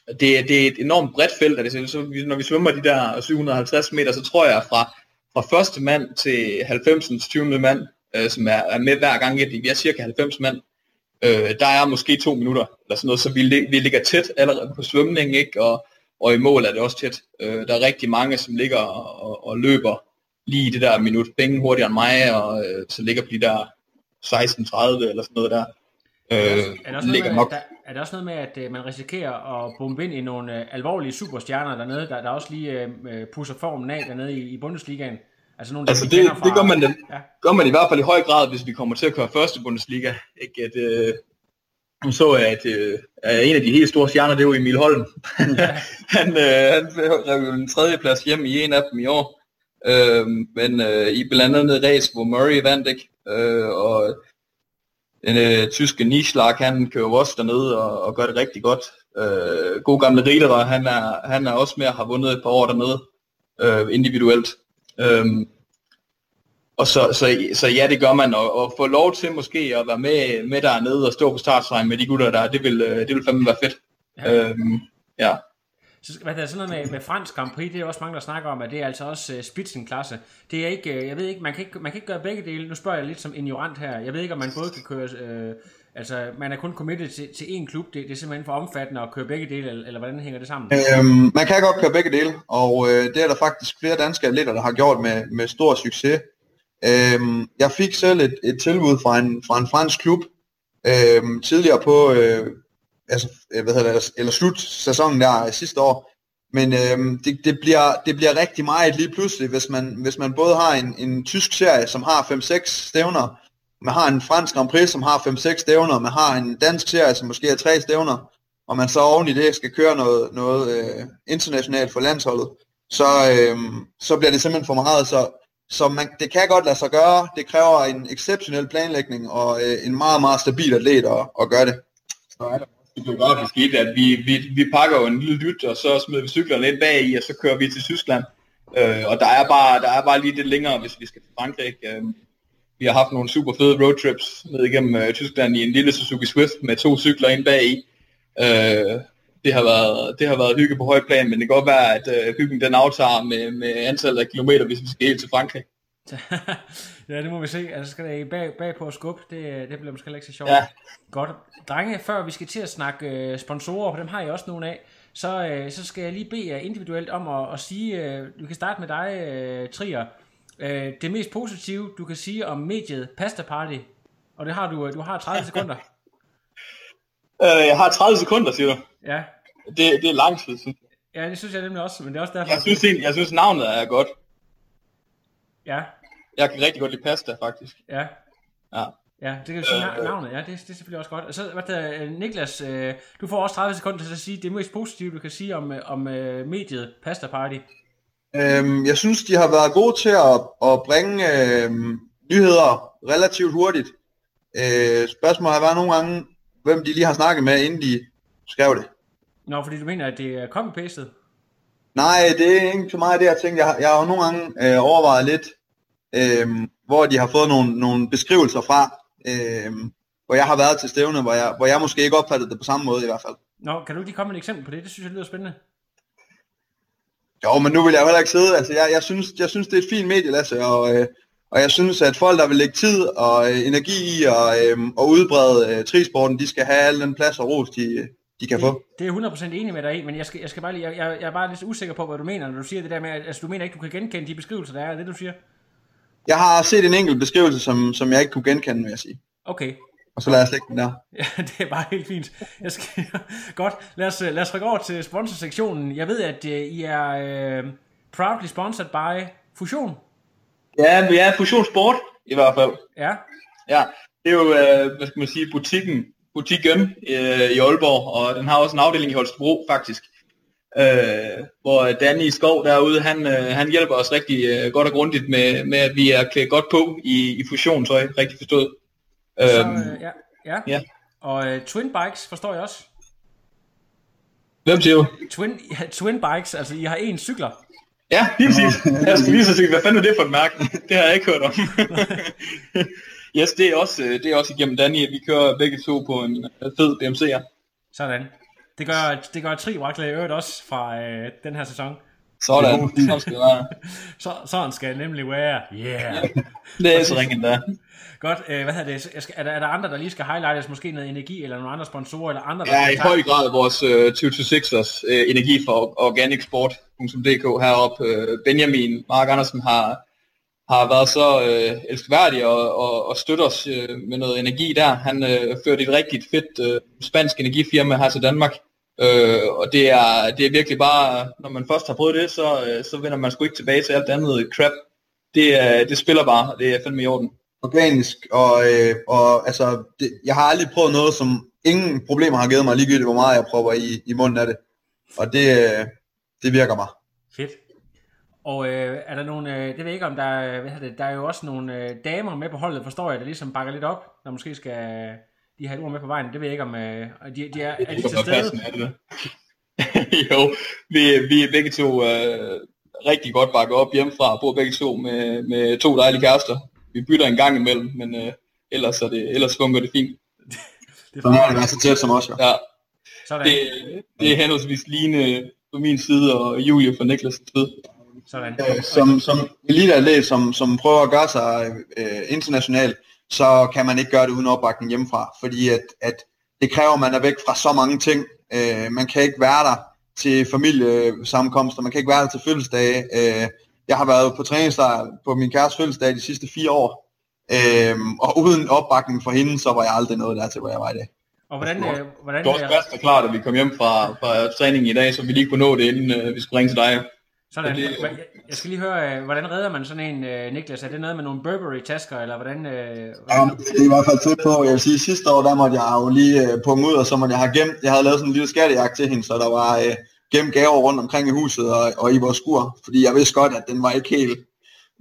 det, det er et enormt bredt felt, og det, så, når vi svømmer de der 750 meter, så tror jeg fra, fra første mand til 90. 20. mand, øh, som er, er med hver gang, vi er cirka 90 mand, øh, der er måske to minutter, eller sådan noget, så vi, vi ligger tæt allerede på svømning, ikke? Og, og i mål er det også tæt. Øh, der er rigtig mange, som ligger og, og løber lige det der minut penge hurtigere end mig, og øh, så ligger på de der 16-30 eller sådan noget der. Øh, er, der også ligger med, nok. Der, er der også noget med, at øh, man risikerer at bombe ind i nogle øh, alvorlige superstjerner dernede, der, der også lige øh, øh pusser formen af dernede i, i Bundesligaen? Altså, nogle, altså det, fra, det gør, man, den, ja. gør man i hvert fald i høj grad, hvis vi kommer til at køre første Bundesliga. Ikke? At, øh, nu så jeg, at øh, en af de helt store stjerner, det var Emil Holm. Ja. [LAUGHS] han, øh, han rev jo en tredje plads hjem i en af dem i år. Øh, men øh, i blandt andet race, hvor Murray vandt, ikke? Øh, og den øh, tyske Nischlag, han kører også dernede og, og gør det rigtig godt. Øh, god gamle Riedler, han er, han er også med at have vundet et par år dernede øh, individuelt. Øh, og så, så, så ja, det gør man, og, og få lov til måske at være med, med dernede og stå på startstregen med de gutter der, det vil, øh, det vil fandme være fedt. Ja. Øhm, ja. Så, hvad der er sådan noget med, med fransk Grand Prix, det er også mange, der snakker om, at det er altså også øh, uh, spitsenklasse. Det er ikke, uh, jeg ved ikke, man kan ikke, man kan ikke gøre begge dele. Nu spørger jeg lidt som ignorant her. Jeg ved ikke, om man både kan køre, uh, altså man er kun committed til, til én klub. Det, det er simpelthen for omfattende at køre begge dele, eller, eller hvordan hænger det sammen? Øhm, man kan godt køre begge dele, og øh, det er der faktisk flere danske atleter, der har gjort med, med stor succes. Øhm, jeg fik selv et, et tilbud fra en, fra en fransk klub øhm, tidligere på, øh, altså, øh, hvad hedder det, eller slut sæsonen der øh, sidste år. Men øhm, det, det, bliver, det bliver rigtig meget lige pludselig, hvis man, hvis man både har en, en tysk serie, som har 5-6 stævner, man har en fransk Grand Prix, som har 5-6 stævner, man har en dansk serie, som måske har 3 stævner, og man så oven i det skal køre noget, noget øh, internationalt for landsholdet, så, øh, så bliver det simpelthen for meget. Så så man, det kan godt lade sig gøre. Det kræver en exceptionel planlægning og øh, en meget, meget stabil atlet at, at gøre det. Så er det geografisk i at vi, vi, vi pakker jo en lille lyt, og så smider vi cyklerne ind bag i, og så kører vi til Tyskland. Øh, og der er, bare, der er bare lige lidt længere, hvis vi skal til Frankrig. Øh, vi har haft nogle super fede roadtrips ned igennem øh, Tyskland i en lille Suzuki Swift med to cykler ind bag i. Øh, det har været, det har været hygge på høj plan, men det kan godt være, at øh, hyggen den aftager med, med antallet af kilometer, hvis vi skal helt til Frankrig. [LAUGHS] ja, det må vi se. Altså, skal det bag, bag på at skubbe, det, det bliver måske heller ikke så sjovt. Ja. Godt. Drenge, før vi skal til at snakke øh, sponsorer, for dem har jeg også nogle af, så, øh, så skal jeg lige bede jer individuelt om at, at sige, øh, du kan starte med dig, øh, Trier, øh, det mest positive, du kan sige om mediet Pasta Party, og det har du, øh, du har 30 sekunder. [LAUGHS] Øh, jeg har 30 sekunder, siger du. Ja. Det, det er lang tid, synes jeg. ja, det synes jeg nemlig også, men det er også derfor. Jeg synes, jeg synes navnet er godt. Ja, Jeg kan rigtig godt lide pasta, faktisk. ja. Ja. Ja, det kan du sige Øh, navnet, ja, det, det er selvfølgelig også godt. Og så, hvad der, øh, Niklas, øh, du får også 30 sekunder til at sige det mest positive, du kan sige om, øh, om øh, mediet Pasta Party. Øhm, jeg synes, de har været gode til at, at bringe øhm, nyheder relativt hurtigt. Øh, spørgsmålet har været nogle gange, hvem de lige har snakket med, inden de skrev det. Nå, fordi du mener, at det er copy-pastet? Nej, det er ikke så meget det, jeg tænkte. Jeg, har- jeg har jo nogle gange øh, overvejet lidt, øh, hvor de har fået nogle, nogle beskrivelser fra, øh, hvor jeg har været til stævne, hvor jeg, hvor jeg måske ikke opfattede det på samme måde i hvert fald. Nå, kan du lige komme med et eksempel på det? Det synes jeg lyder spændende. Jo, men nu vil jeg jo heller ikke sidde. Altså, jeg, jeg, synes, jeg synes, det er et fint medie, Lasse, og, øh, og jeg synes, at folk, der vil lægge tid og øh, energi i og, øh, og udbrede øh, trisporten, de skal have al den plads og ros, de, de kan få. Det er jeg 100% enig med dig i, men jeg skal, jeg skal bare lige, jeg, jeg, er bare lidt usikker på, hvad du mener, når du siger det der med, at altså, du mener ikke, du kan genkende de beskrivelser, der er, er det, du siger? Jeg har set en enkelt beskrivelse, som, som jeg ikke kunne genkende, vil jeg sige. Okay, Og så lader jeg slægte den der. [LAUGHS] Ja, det er bare helt fint. Jeg skal... [LAUGHS] Godt, lad os, lad os rykke over til sponsorsektionen. Jeg ved, at uh, I er uh, proudly sponsored by Fusion. Ja, vi er fusionssport, i hvert fald. Ja, Ja, det er jo, øh, hvad skal man sige, butikken, butikken øh, i Aalborg, og den har også en afdeling i Holstebro, faktisk. Øh, hvor Danny Skov derude, han, øh, han hjælper os rigtig øh, godt og grundigt med, med, at vi er klædt godt på i, i fusionstøj, rigtig forstået. så, Øhm, uh, ja, ja. ja. Og uh, Twin Bikes forstår jeg også. Hvem siger du? Twin, ja, twin Bikes, altså I har en cykler. Ja, lige præcis. Jeg skal lige så sige, hvad fanden er det for et mærke? Det har jeg ikke hørt om. [LAUGHS] yes, det er også, øh, det er også igennem Danny, at vi kører begge to på en øh, fed BMC'er. Sådan. Det gør, det gør Tri Wackler i øvrigt også fra uh, den her sæson. Sådan, sådan skal det være. [LAUGHS] Så, sådan skal det nemlig være. Yeah. Det er så ringet der. Godt, uh, hvad hedder det? Jeg skal, er, der, er der andre, der lige skal highlightes? Måske noget energi, eller nogle andre sponsorer, eller andre, der Ja, i høj grad vores øh, 2026ers øh, energi for organicsport.dk heroppe. Øh, Benjamin Mark Andersen har, har været så øh, elskværdig og, og, og støtter os øh, med noget energi der. Han øh, førte et rigtig fedt øh, spansk energifirma her til Danmark. Øh, og det er, det er virkelig bare, når man først har prøvet det, så, øh, så vender man sgu ikke tilbage til alt det andet crap. Det, er, det spiller bare, og det er fandme i orden. Organisk, og, øh, og altså, det, jeg har aldrig prøvet noget, som ingen problemer har givet mig, ligegyldigt hvor meget jeg prøver i, i munden af det. Og det, øh, det virker bare. Fedt. Og øh, er der nogle, øh, det ved jeg ikke om der er, hvad hedder det, der er jo også nogle øh, damer med på holdet, forstår jeg, der ligesom bakker lidt op, der måske skal de have et ord med på vejen. Det ved jeg ikke om, øh, og de, de er, er de til stede? Er det [LAUGHS] jo, vi, vi er begge to øh, rigtig godt bakket op hjemmefra, bor begge to med, med to dejlige kærester. Vi bytter en gang imellem, men øh, ellers, er det, ellers fungerer det fint. Det det være så tæt som os, jo. Ja, Sådan, det, det er henholdsvis Line på min side og Julie fra Niklas' side. Sådan. Øh, som, som eliteatlet, som, som prøver at gøre sig øh, internationalt, så kan man ikke gøre det uden opbakning hjemmefra, fordi at, at det kræver, at man er væk fra så mange ting. Øh, man kan ikke være der til familiesammenkomster, man kan ikke være der til fødselsdage. Øh, jeg har været på træningslejr på min kærestes fødselsdag de sidste fire år, øh, og uden opbakning fra hende, så var jeg aldrig nået dertil, hvor jeg var i dag. Og hvordan, øh, hvordan Det var også og klart, at vi kom hjem fra, fra træningen i dag, så vi lige kunne nå det, inden øh, vi skulle ringe til dig. Sådan, det- jeg, jeg skal lige høre, øh, hvordan redder man sådan en, øh, Niklas? Er det noget med nogle Burberry-tasker, eller hvordan? Øh, Ja, det er i hvert fald tæt på. Jeg vil sige, sidste år, der måtte jeg jo lige punge ud, og så måtte jeg have gemt, jeg havde lavet sådan en lille skattejagt til hende, så der var øh, gemt gaver rundt omkring i huset og, og i vores skur, fordi jeg vidste godt, at den var ikke helt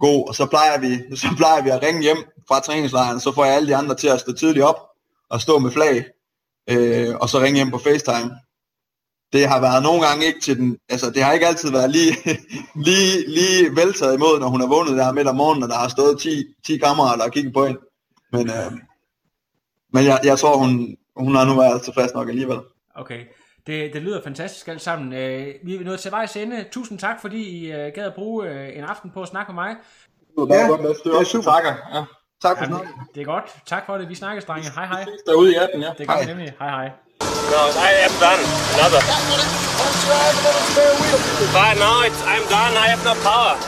god, og så plejer vi, [LAUGHS] så plejer vi at ringe hjem fra træningslejren, så får jeg alle de andre til at stå tidligt op og stå med flag, øh, og så ringe hjem på FaceTime det har været nogle gange ikke til den, altså det har ikke altid været lige, [LAUGHS] lige, lige væltet imod, når hun har vundet der midt om morgenen, og der har stået 10, 10 kammerater, der har kigget på hende. Men, øh, men jeg, jeg tror, hun, hun har nu været tilfreds nok alligevel. Okay. Det, det lyder fantastisk alt sammen. Øh, vi er nået til vejs ende. Tusind tak, fordi I øh, gad at bruge øh, en aften på at snakke med mig. Ja, det er super. Takker. Ja. Tak for Jamen, det, det er godt. Tak for det. Vi snakkes, drenge. Hej hej. Vi ses derude i appen, ja. Det er godt nemlig. Hej hej. No, I am done. Another. By now, it's, I'm done. I have no power.